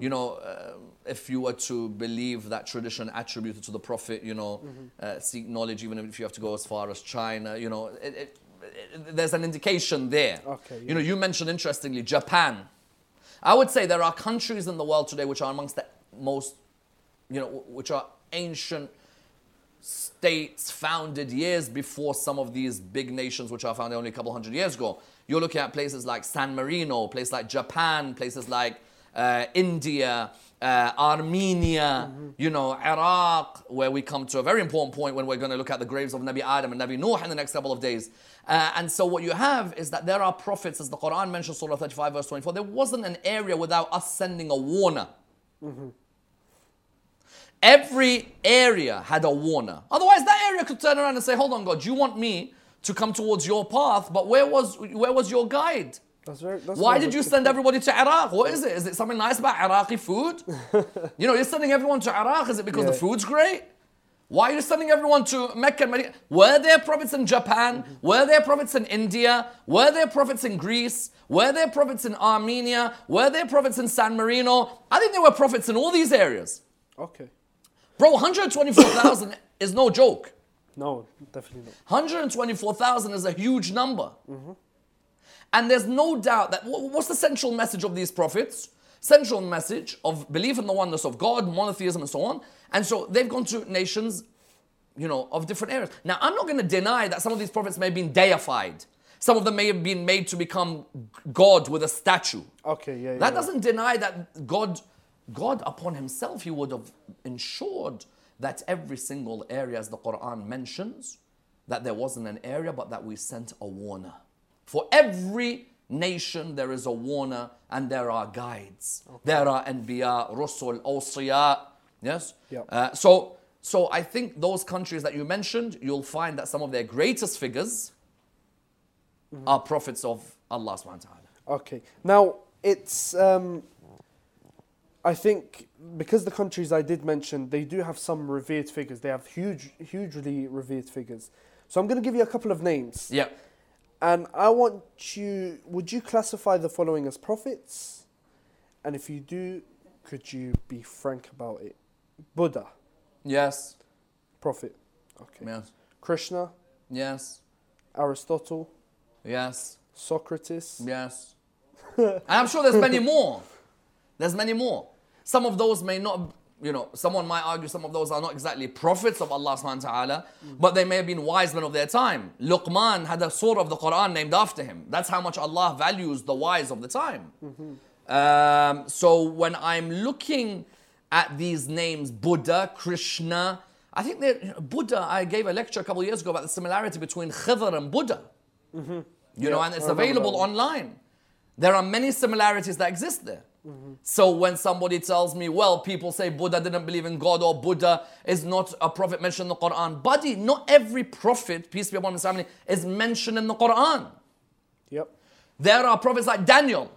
you know, uh, if you were to believe that tradition attributed to the Prophet, you know, uh, seek knowledge, even if you have to go as far as China, you know, it, it, it, there's an indication there. Okay, You know, you mentioned interestingly Japan. I would say there are countries in the world today which are amongst the most, you know, which are ancient states founded years before some of these big nations which are founded only a couple hundred years ago. You're looking at places like San Marino, places like Japan, places like uh, India, uh, Armenia, you know, Iraq, where we come to a very important point when we're going to look at the graves of Nabi Adam and Nabi Noah in the next couple of days. Uh, and so what you have is that there are prophets, as the Quran mentions, Surah 35, verse 24. There wasn't an area without us sending a warner. Every area had a warner. Otherwise, that area could turn around and say, "Hold on, God, you want me to come towards your path, but where was where was your guide? That's very. That's Why did you send everybody to Iraq? What is it? Is it something nice about Iraqi food? [laughs] you know, you're sending everyone to Iraq. Is it because the food's great? Why are you sending everyone to Mecca and Medina? Were there prophets in Japan? Were there prophets in India? Were there prophets in Greece? Were there prophets in Armenia? Were there prophets in San Marino? I think there were prophets in all these areas. Okay. Bro, 124,000 is no joke. No, definitely not. 124,000 is a huge number. Mm-hmm. And there's no doubt that what's the central message of these prophets? Central message of belief in the oneness of God, monotheism, and so on. And so they've gone to nations, you know, of different areas. Now, I'm not going to deny that some of these prophets may have been deified. Some of them may have been made to become God with a statue. Okay, yeah, yeah. That yeah. doesn't deny that God, God upon Himself, He would have ensured that every single area, as the Quran mentions, that there wasn't an area, but that we sent a warner. For every nation, there is a warner and there are guides. There are anbiya, rusul, awsiya. Yes? Yep. Uh, so, so I think those countries that you mentioned, you'll find that some of their greatest figures are prophets of Allah subhanahu wa ta'ala. Okay. Now it's um, I think because the countries I did mention, they do have some revered figures. They have huge, hugely revered figures. So I'm going to give you a couple of names, Yeah. and I want you. Would you classify the following as prophets? And if you do, could you be frank about it? Buddha, Yes. prophet. Okay. Yes. Krishna, Yes. Aristotle, Yes. Socrates. Yes. [laughs] and I'm sure there's many more. There's many more. Some of those may not, you know, someone might argue some of those are not exactly prophets of Allah subhanahu wa ta'ala, but they may have been wise men of their time. Luqman had a surah of the Quran named after him. That's how much Allah values the wise of the time. Um, so when I'm looking at these names, Buddha, Krishna, I think that Buddha, I gave a lecture a couple of years ago about the similarity between Khidr and Buddha. You know, and it's available online. There are many similarities that exist there. So when somebody tells me, well, people say Buddha didn't believe in God or Buddha is not a prophet mentioned in the Quran, buddy, not every prophet, peace be upon his family, is mentioned in the Quran. Yep. There are prophets like Daniel.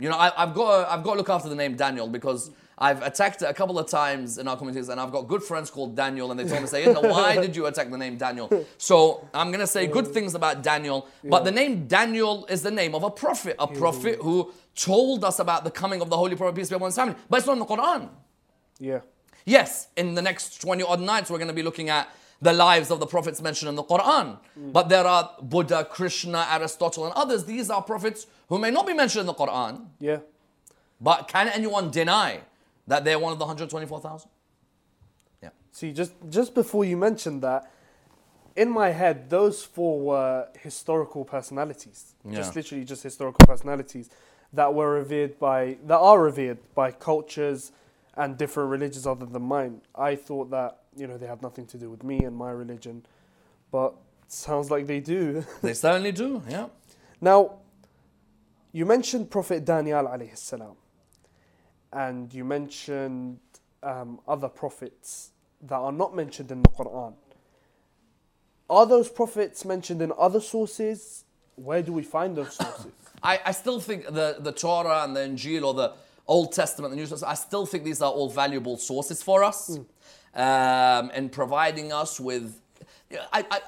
You know, I, I've got to, I've got to look after the name Daniel because I've attacked it a couple of times in our communities, and I've got good friends called Daniel, and they told me, say, "Inna, why [laughs] did you attack the name Daniel?" So I'm gonna say good things about Daniel, but the name Daniel is the name of a prophet, a prophet who told us about the coming of the Holy Prophet peace be upon his family, but it's not in the Quran. Yeah. Yes, in the next 20 odd nights, we're going to be looking at the lives of the prophets mentioned in the Quran. Mm. But there are Buddha, Krishna, Aristotle, and others. These are prophets who may not be mentioned in the Quran. Yeah. But can anyone deny that they're one of the 124,000? Yeah. See, just just before you mentioned that, in my head, those four were historical personalities. Yeah. Just literally just historical personalities that were revered by that are revered by cultures and different religions other than mine. I thought that you know they had nothing to do with me and my religion, but sounds like they do. [laughs] They certainly do. Yeah. Now, you mentioned Prophet Daniel alayhi salam, and you mentioned um, other prophets that are not mentioned in the Quran. Are those prophets mentioned in other sources? Where do we find those sources? [coughs] I, I still think the, the Torah and the Injil or the Old Testament, the New Testament, I still think these are all valuable sources for us um, in providing us with. I, I,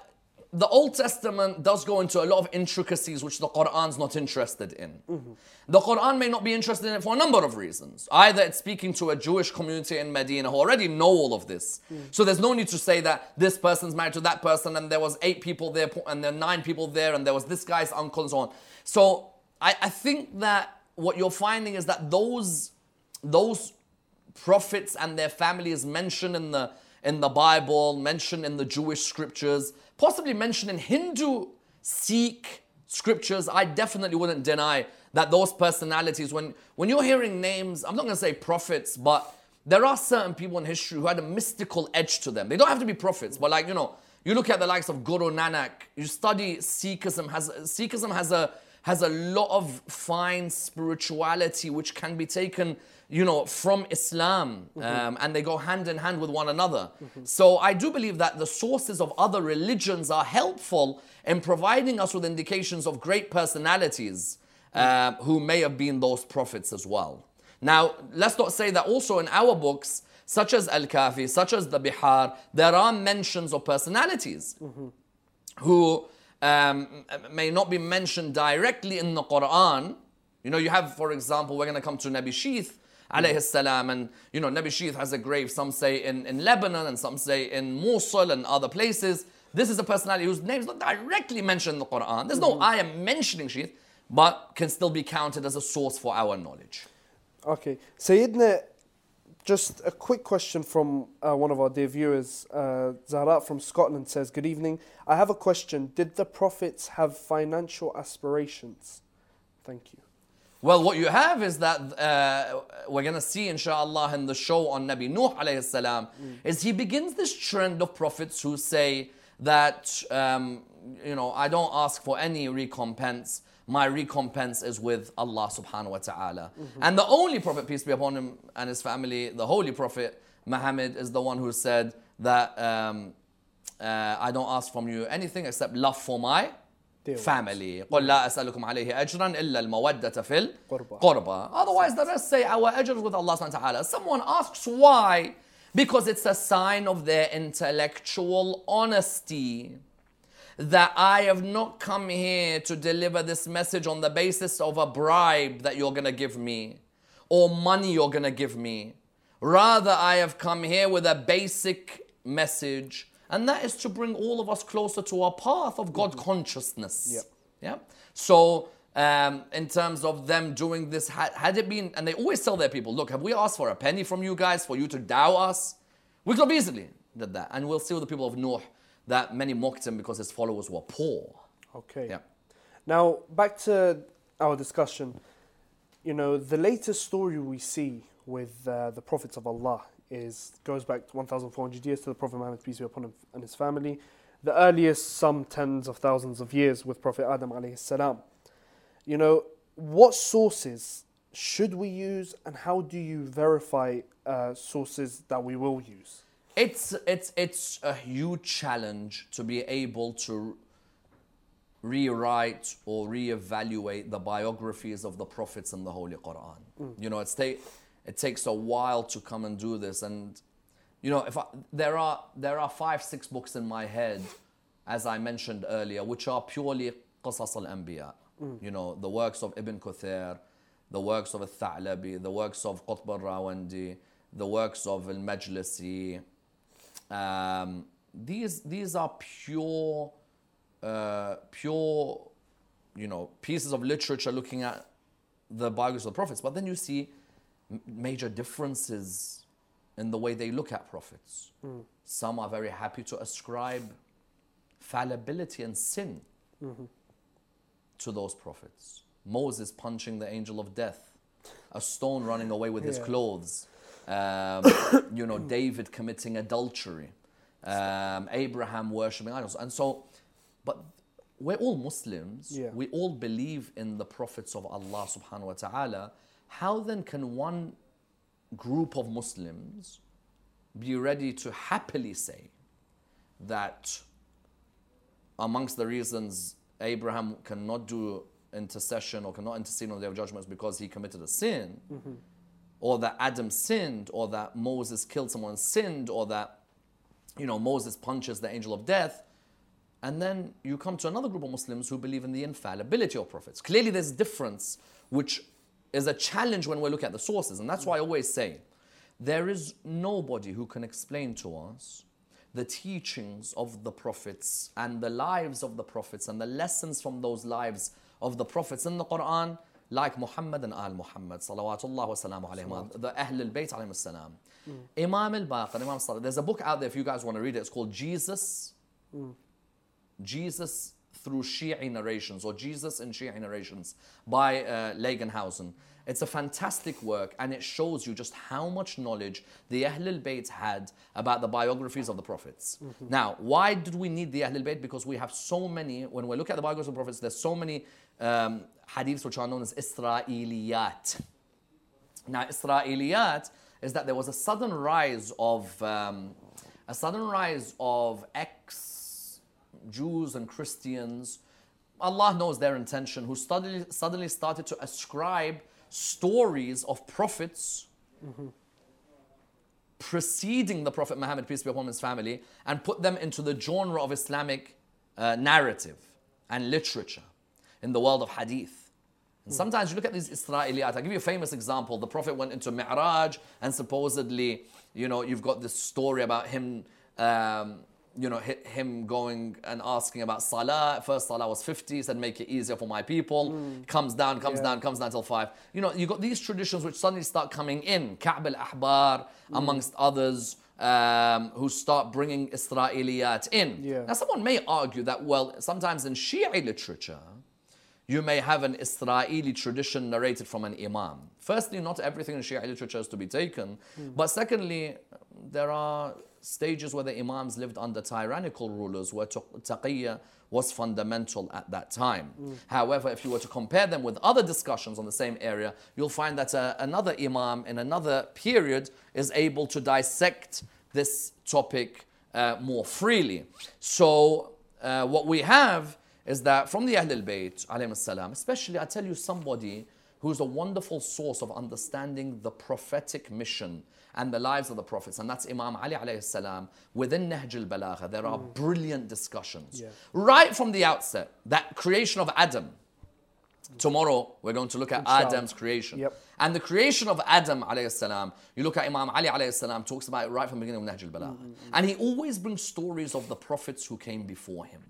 the Old Testament does go into a lot of intricacies which the Quran's not interested in. Mm-hmm. The Quran may not be interested in it for a number of reasons. Either it's speaking to a Jewish community in Medina who already know all of this. Mm. So there's no need to say that this person's married to that person and there was eight people there and there are nine people there and there was this guy's uncle and so on. So I, I think that what you're finding is that those those prophets and their families mentioned in the in the Bible, mentioned in the Jewish scriptures, possibly mentioned in Hindu, Sikh scriptures, I definitely wouldn't deny that those personalities, when when you're hearing names, I'm not gonna say prophets, but there are certain people in history who had a mystical edge to them. They don't have to be prophets, but like, you know, you look at the likes of Guru Nanak, you study Sikhism, has Sikhism has a has a lot of fine spirituality which can be taken, you know, from Islam, um, and they go hand in hand with one another. So I do believe that the sources of other religions are helpful in providing us with indications of great personalities um, who may have been those prophets as well. Now, let's not say that also in our books, such as Al Kafi, such as the Bihar, there are mentions of personalities who um, may not be mentioned directly in the Quran. You know, you have, for example, we're going to come to Nabi Sheeth, alayhi salam, and you know, Nabi Sheeth has a grave, some say in, in Lebanon, and some say in Mosul and other places. This is a personality whose name is not directly mentioned in the Quran. There's no ayah mentioning Sheeth, but can still be counted as a source for our knowledge. Okay, Sayyidina, just a quick question from uh, one of our dear viewers. Uh, Zahra from Scotland says, Good evening. I have a question. Did the prophets have financial aspirations? Thank you. Well, what you have is that uh, we're going to see, inshallah, in the show on Nabi Nuh alayhi salam, is he begins this trend of prophets who say that, um, you know, I don't ask for any recompense. My recompense is with Allah subhanahu wa ta'ala. And the only prophet, peace be upon him and his family, the holy prophet Muhammad, is the one who said that um, uh, I don't ask from you anything except love for my family قل لا أسألكم عليه أجرا إلا المودة في قربى. القربى Otherwise the rest say our ajr is with Allah subhanahu wa ta'ala Someone asks why Because it's a sign of their intellectual honesty that I have not come here to deliver this message on the basis of a bribe that you're going to give me or money you're going to give me. Rather, I have come here with a basic message, and that is to bring all of us closer to our path of God consciousness. Yep. Yeah. So, um, in terms of them doing this, had, had it been, and they always tell their people, look, have we asked for a penny from you guys for you to dow us? We could have easily did that. And we'll see with the people of Nuh that many mocked him because his followers were poor. Okay. Yeah. Now, back to our discussion. You know, the latest story we see with uh, the prophets of Allah is goes back to 1,400 years to the Prophet Muhammad, peace be upon him, and his family. The earliest, some tens of thousands of years, with Prophet Adam alayhi salam. You know, what sources should we use, and how do you verify uh, sources that we will use? It's it's it's a huge challenge to be able to rewrite or reevaluate the biographies of the prophets in the Holy Quran. You know, it's ta- it takes a while to come and do this, and you know, if I, there are there are five six books in my head, as I mentioned earlier, which are purely qasas al anbiya. You know, the works of Ibn Kathir, the works of al-Tha'labi, the works of Qutb al-Rawandi, the works of al-Majlisi. Um, these these are pure uh, pure, you know, pieces of literature looking at the biographies of the prophets. But then you see major differences in the way they look at prophets. Some are very happy to ascribe fallibility and sin to those prophets. Moses punching the angel of death, a stone running away with his clothes, um, [coughs] you know, David committing adultery, um, Abraham worshipping idols. And so, but we're all Muslims. Yeah. We all believe in the prophets of Allah subhanahu wa ta'ala. How then can one group of Muslims be ready to happily say that amongst the reasons Abraham cannot do intercession or cannot intercede on the day of judgment is because he committed a sin, mm-hmm. or that Adam sinned, or that Moses killed someone and sinned, or that you know Moses punches the angel of death. And then you come to another group of Muslims who believe in the infallibility of prophets. Clearly, there's a difference, which is a challenge when we look at the sources. And that's why I always say there is nobody who can explain to us the teachings of the prophets and the lives of the prophets and the lessons from those lives of the prophets in the Quran like Muhammad and Al Muhammad salawatullah wa salamu alayhim the Ahl al-Bayt alayhim salam Imam al-Baqir Imam Salih there's a book out there if you guys want to read it it's called Jesus mm. Jesus through Shia narrations or Jesus in Shia narrations by uh, Legenhausen. It's a fantastic work and it shows you just how much knowledge the Ahl al-Bayt had about the biographies of the prophets. Now, why did we need the Ahl al-Bayt? Because we have so many, when we look at the biographies of the prophets, there's so many um, hadiths which are known as Israeliyat. Now, Israeliyat is that there was a sudden rise of um, a sudden rise of ex Jews and Christians. Allah knows their intention. Who suddenly suddenly started to ascribe stories of prophets preceding the Prophet Muhammad, peace be upon his family, and put them into the genre of Islamic uh, narrative and literature in the world of hadith. And sometimes you look at these Israeliyat. I'll give you a famous example. The Prophet went into Mi'raj, and supposedly, you know, you've got this story about him, um, you know, hi- him going and asking about Salah. First Salah was 50, he said, make it easier for my people. Mm. Comes down, comes Yeah. down, comes down till 5. You know, you've got these traditions which suddenly start coming in. Ka'b al-Ahbar, mm. amongst others, um, who start bringing Israeliyat in. Yeah. Now, someone may argue that, well, sometimes in Shia literature, you may have an Israeli tradition narrated from an imam. Firstly, not everything in Shia literature is to be taken. Hmm. But secondly, there are stages where the imams lived under tyrannical rulers where taqiyya was fundamental at that time. However, if you were to compare them with other discussions on the same area, you'll find that uh, another imam in another period is able to dissect this topic uh, more freely. So, uh, what we have is that from the Ahl al-Bayt, salam, especially I tell you somebody who's a wonderful source of understanding the prophetic mission and the lives of the prophets, and that's Imam Ali alayhi salam. Within Nahj al-Balagha, there are mm. brilliant discussions. Yeah. Right from the outset, that creation of Adam, Tomorrow we're going to look at Inshallah. Adam's creation. Yep. And the creation of Adam alayhi salam, you look at Imam Ali alayhi salam talks about it right from the beginning of Nahj al-Balagha. Mm-hmm. And he always brings stories of the prophets who came before him.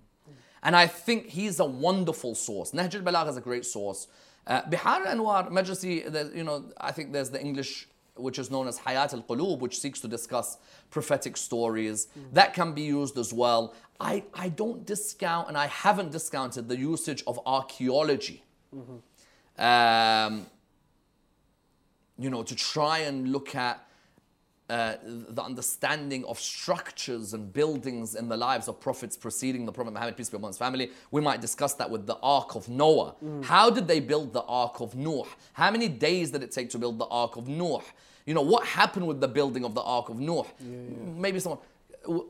And I think he's a wonderful source. Nahj al-Balagha is a great source. Uh, Bihar Anwar Majlisi, you know, I think there's the English which is known as Hayat al Qulub, which seeks to discuss prophetic stories. Mm. That can be used as well. I, I don't discount, and I haven't discounted the usage of archaeology. Mm-hmm. Um, you know, to try and look at uh, the understanding of structures and buildings in the lives of prophets preceding the Prophet Muhammad, peace be upon his family. We might discuss that with the Ark of Noah. Mm. How did they build the Ark of Noah? How many days did it take to build the Ark of Noah? You know, what happened with the building of the Ark of Noah? Yeah, yeah. Maybe someone.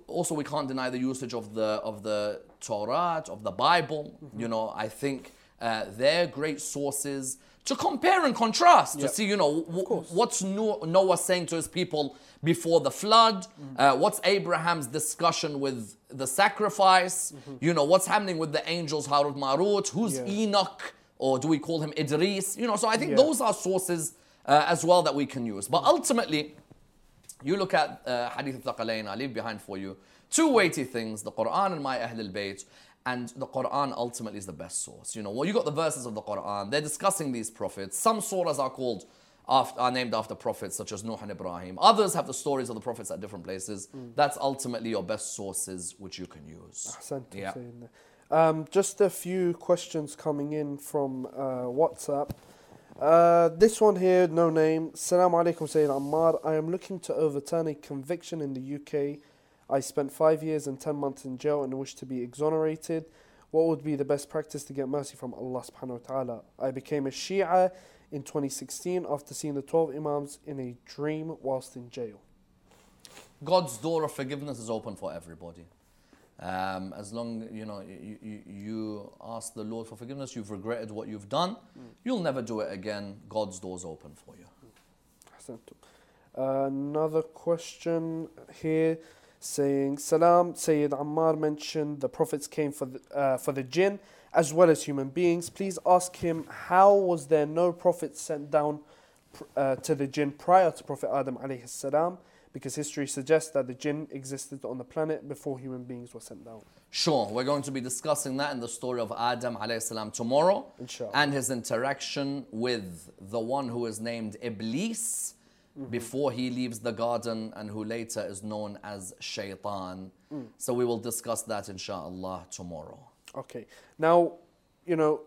Also, we can't deny the usage of the of the Torah, of the Bible. Mm-hmm. You know, I think uh, they're great sources to compare and contrast yep. to see, you know, w- what's Noah saying to his people before the flood, mm-hmm. uh, what's Abraham's discussion with the sacrifice, mm-hmm. you know, what's happening with the angels Harut Marut, who's yeah. Enoch, or do we call him Idris, you know, so I think yeah. those are sources uh, as well that we can use. But ultimately, you look at uh, Hadith al-Thaqalain, I leave behind for you two weighty things, the Quran and my Ahl al-Bayt, and the Quran ultimately is the best source. You know, well, you got the verses of the Quran. They're discussing these prophets. Some surahs are called after, are named after prophets such as Nuh and Ibrahim. Others have the stories of the prophets at different places. Mm. That's ultimately your best sources which you can use. Yeah. Um, just a few questions coming in from uh, WhatsApp. Uh, this one here, no name. Salam alaikum, Sayyid Ammar. I am looking to overturn a conviction in the UK I spent five years and ten months in jail and wish to be exonerated. What would be the best practice to get mercy from Allah subhanahu wa ta'ala? I became a Shia in 2016 after seeing the 12 Imams in a dream whilst in jail. God's door of forgiveness is open for everybody. Um, as long you know you, you, you, ask the Lord for forgiveness, you've regretted what you've done, mm. you'll never do it again. God's door's open for you. Uh, another question here saying, Salam, Sayyid Ammar mentioned the prophets came for the, uh, for the jinn as well as human beings. Please ask him, how was there no prophet sent down uh, to the jinn prior to Prophet Adam alayhi salam? Because history suggests that the jinn existed on the planet before human beings were sent down. Sure, we're going to be discussing that in the story of Adam alayhi salam tomorrow Inshallah. and his interaction with the one who is named Iblis mm-hmm. before he leaves the garden and who later is known as Shaitan. Mm. So we will discuss that inshallah tomorrow. Okay. Now, you know,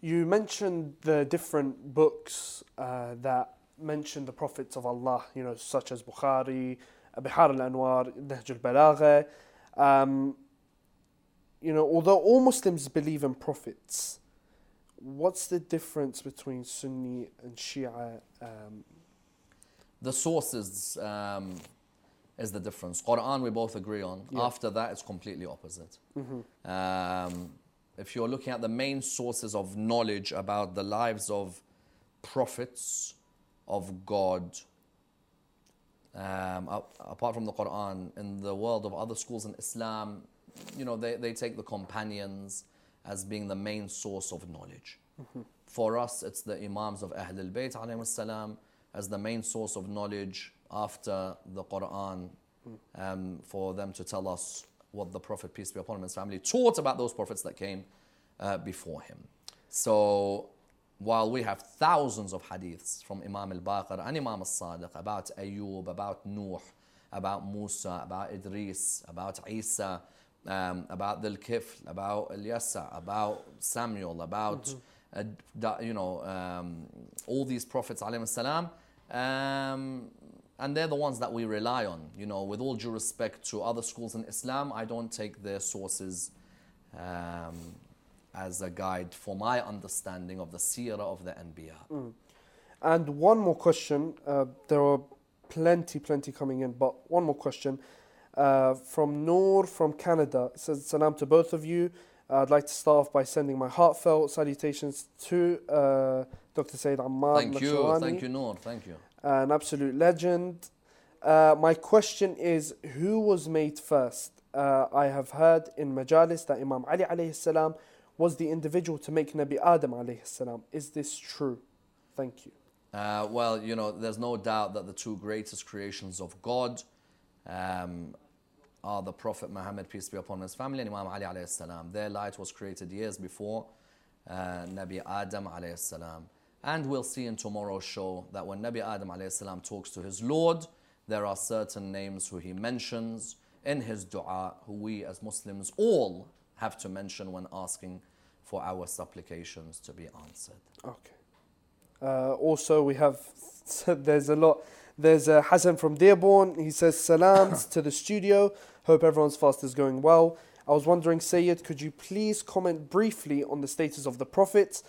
you mentioned the different books uh, that mention the prophets of Allah, you know, such as Bukhari, Bihar al-Anwar, Nahj al-Balagha. Um, you know, although all Muslims believe in prophets, what's the difference between Sunni and Shia um, the sources um, is the difference. Quran we both agree on. Yeah. After that, it's completely opposite. Mm-hmm. Um, if you're looking at the main sources of knowledge about the lives of prophets of God, um, apart from the Quran, in the world of other schools in Islam, you know, they, they take the companions as being the main source of knowledge. Mm-hmm. For us, it's the Imams of Ahl al-Bayt, salam, as the main source of knowledge after the Quran um, for them to tell us what the Prophet, peace be upon him, and his family taught about those prophets that came uh, before him. So, while we have thousands of hadiths from Imam al Baqir and Imam al Sadiq about Ayub, about Nuh, about Musa, about Idris, about Isa, um, about Dhul Kifl, about Ilyasa, about Samuel, about uh, you know um, all these prophets alayhi salam, um, and they're the ones that we rely on. You know, with all due respect to other schools in Islam, I don't take their sources um, as a guide for my understanding of the seerah of the Anbiya. And one more question. Uh, there are plenty, plenty coming in, but one more question. Uh, from Noor from Canada. It says, Salam to both of you. Uh, I'd like to start off by sending my heartfelt salutations to uh, Dr. Sayyid Ammar Thank you, thank you, Noor, thank you. an absolute legend. Uh, my question is Who was made first? Uh, I have heard in Majalis that Imam Ali alayhi salam was the individual to make Nabi Adam alayhi salam. Is this true? Thank you. Uh, well, you know, there's no doubt that the two greatest creations of God um, are the Prophet Muhammad, peace be upon his family, and Imam Ali alayhi salam. Their light was created years before uh, Nabi Adam alayhi salam. And we'll see in tomorrow's show that when Nabi Adam salam talks to his Lord, there are certain names who he mentions in his dua, who we as Muslims all have to mention when asking for our supplications to be answered. Okay. Uh, also, we have [laughs] there's a lot. There's uh, Hassan from Dearborn. He says salams [coughs] to the studio. Hope everyone's fast is going well. I was wondering, Sayyid, could you please comment briefly on the status of the prophets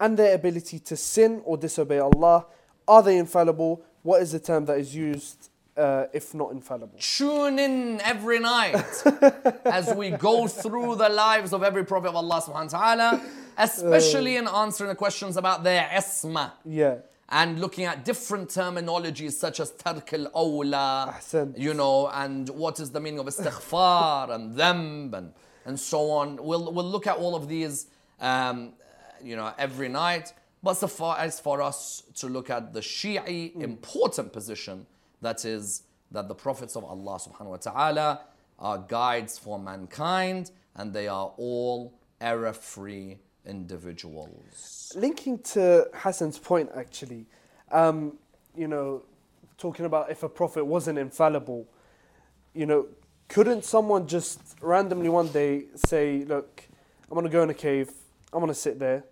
and their ability to sin or disobey Allah? Are they infallible? What is the term that is used uh, if not infallible? Tune in every night [laughs] as we go through the lives of every Prophet of Allah subhanahu wa ta'ala, especially in answering the questions about their isma Yeah. and looking at different terminologies such as tark al awla, you know, and what is the meaning of istighfar and dhanb and, and so on. We'll, we'll look at all of these, um, you know, every night. But suffice for us to look at the Shi'i important position that is that the prophets of Allah subhanahu wa ta'ala are guides for mankind and they are all error free individuals. linking to Hassan's point, actually, um, you know, talking about if a prophet wasn't infallible, you know, couldn't someone just randomly one day say, "Look, I'm gonna go in a cave. I'm gonna sit there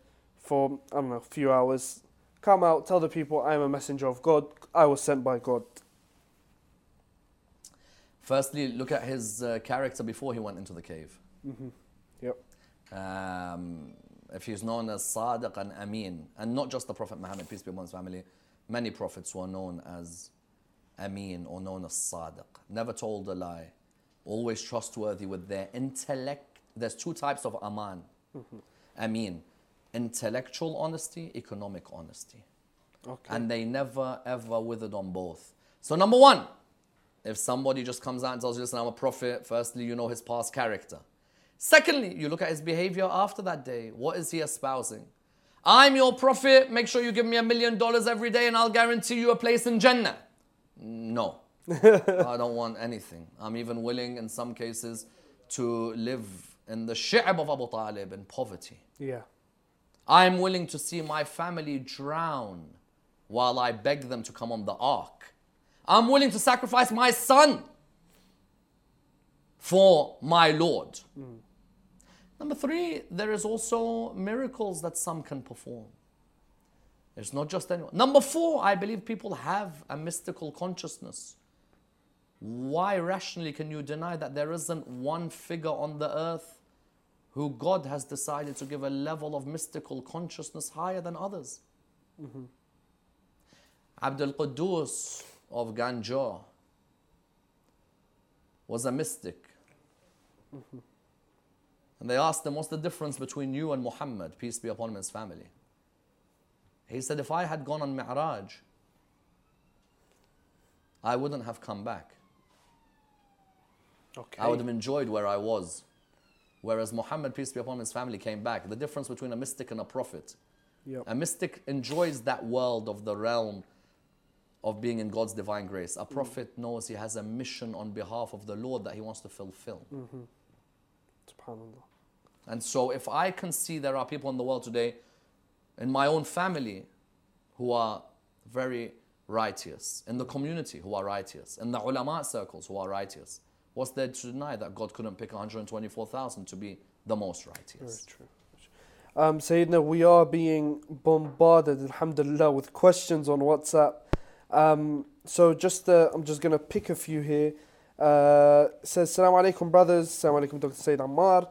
for I don't know a few hours. Come out, tell the people I am a messenger of God. I was sent by God." Firstly, look at his uh, character before he went into the cave. Yep. um, if he's known as Sadiq and Amin, and not just the Prophet Muhammad, peace be upon his family, many prophets were known as Amin or known as Sadiq. Never told a lie, always trustworthy with their intellect. There's two types of Aman. Amin, intellectual honesty, economic honesty. Okay. And they never ever withered on both. So, number one, if somebody just comes out and tells you, listen, I'm a prophet, firstly, you know his past character. Secondly, you look at his behavior after that day. What is he espousing? I'm your prophet, make sure you give me a million dollars every day and I'll guarantee you a place in Jannah. No, [laughs] I don't want anything. I'm even willing, in some cases, to live in the shi'ab of Abu Talib in poverty. yeah. I'm willing to see my family drown while I beg them to come on the ark. I'm willing to sacrifice my son for my Lord. Hmm. Number three, there is also miracles that some can perform. It's not just anyone. Number four, I believe people have a mystical consciousness. Why rationally can you deny that there isn't one figure on the earth who God has decided to give a level of mystical consciousness higher than others? Mm-hmm. Abdul Quddus of Gangoh was a mystic. Mm-hmm. And they asked him, What's the difference between you and Muhammad, peace be upon him and his family? He said, If I had gone on Mi'raj, I wouldn't have come back. Okay. I would have enjoyed where I was. Whereas Muhammad, peace be upon him, his family came back. The difference between a mystic and a prophet. Yep. A mystic enjoys that world of the realm of being in God's divine grace. A mm. prophet knows he has a mission on behalf of the Lord that he wants to fulfill. Mm-hmm. Subhanallah. And so, if I can see there are people in the world today, in my own family, who are very righteous, in the community who are righteous, in the ulama circles who are righteous, what's there to deny that God couldn't pick 124,000 to be the most righteous? Very true. Um, Sayyidina, we are being bombarded, alhamdulillah, with questions on WhatsApp. Um, so just uh, I'm just going to pick a few here. Uh, says, Assalamu alaikum, brothers. Assalamu alaikum, Dr. Sayyid Ammar.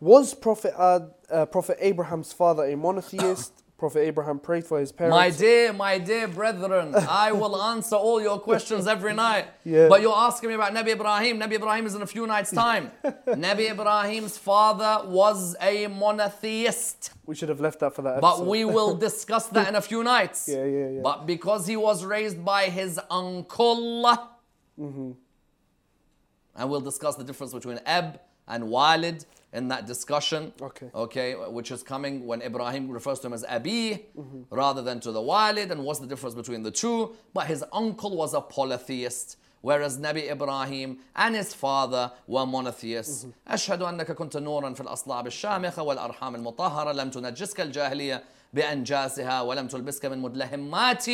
Was Prophet, Ad, uh, Prophet Abraham's father a monotheist? Prophet Abraham prayed for his parents. My dear, my dear brethren, [laughs] I will answer all your questions every night. Yeah. But you're asking me about Nabi Ibrahim. Nabi Ibrahim is in a few nights' time. [laughs] Nabi Ibrahim's father was a monotheist. we should have left that for that But we will [laughs] discuss that in a few nights. Yeah, yeah, yeah. But because he was raised by his uncle, Mm-hmm. and we'll discuss the difference between Ab and Walid in that discussion. Okay. Okay, which is coming when Ibrahim refers to him as Abi Mm-hmm. rather than to the Walid, and what's the difference between the two? But his uncle was a polytheist. Whereas Nabi Ibrahim and his father were monotheists. أشهد أنك كنت نورا في الأصلاب الشامخة والأرحام المطهرة لم تنجسك الجاهلية بأنجاسها ولم تلبسك من مدلهمات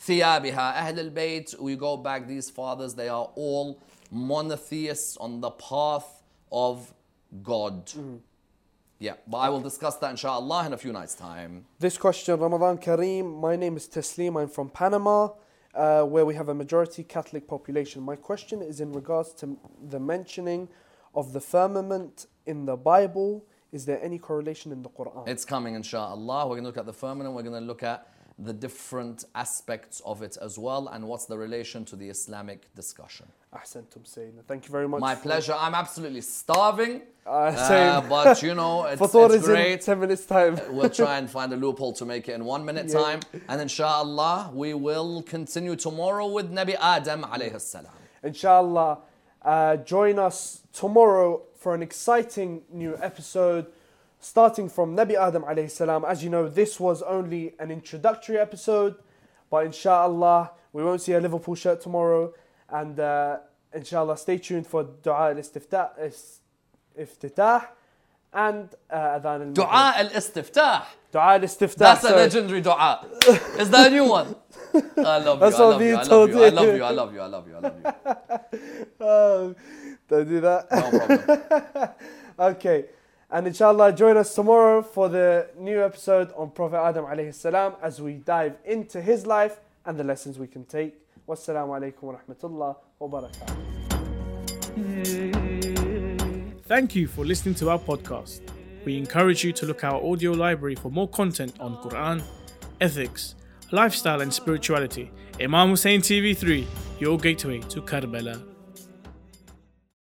ثيابها أهل البيت we go back these fathers they are all monotheists on the path of God. Yeah, but I will discuss that inshallah in a few nights time. This question, Ramadan Kareem. My name is Taslim. I'm from Panama, uh, where we have a majority Catholic population. My question is in regards to the mentioning of the firmament in the Bible. Is there any correlation in the Quran? It's coming, inshallah. We're going to look at the firmament. We're going to look at the different aspects of it as well and what's the relation to the Islamic discussion. Ahsantum Sayyidina. Thank you very much. My pleasure. I'm absolutely starving. [laughs] Uh, same. but, you know, [laughs] it's, it's great. [laughs] 10 minutes time. We'll try and find a loophole to make it in one minute Yeah. time. And inshallah, we will continue tomorrow with Nabi Adam alayhi salam. Inshallah, uh, join us tomorrow for an exciting new episode starting from Nabi Adam alayhi salam. As you know, this was only an introductory episode, but inshallah, we won't see a Liverpool shirt tomorrow. And uh, inshallah, stay tuned for Dua al-Istiftah iftitah and uh, Adhan al Dua al-istiftah. Dua al-Istiftah. That's a legendary dua. Is that a new one? I love you. I love you. I love you. I love you. I love you. I love you. I love you. Oh, don't do that. No problem. [laughs] Okay. And inshallah, join us tomorrow for the new episode on Prophet Adam alayhi salam as we dive into his life and the lessons we can take. Wassalamu alaikum wa rahmatullah wa barakatuh. Thank you for listening to our podcast. We encourage you to look our audio library for more content on Quran, ethics, lifestyle, and spirituality. Imam Hussein TV3, your gateway to Karbala.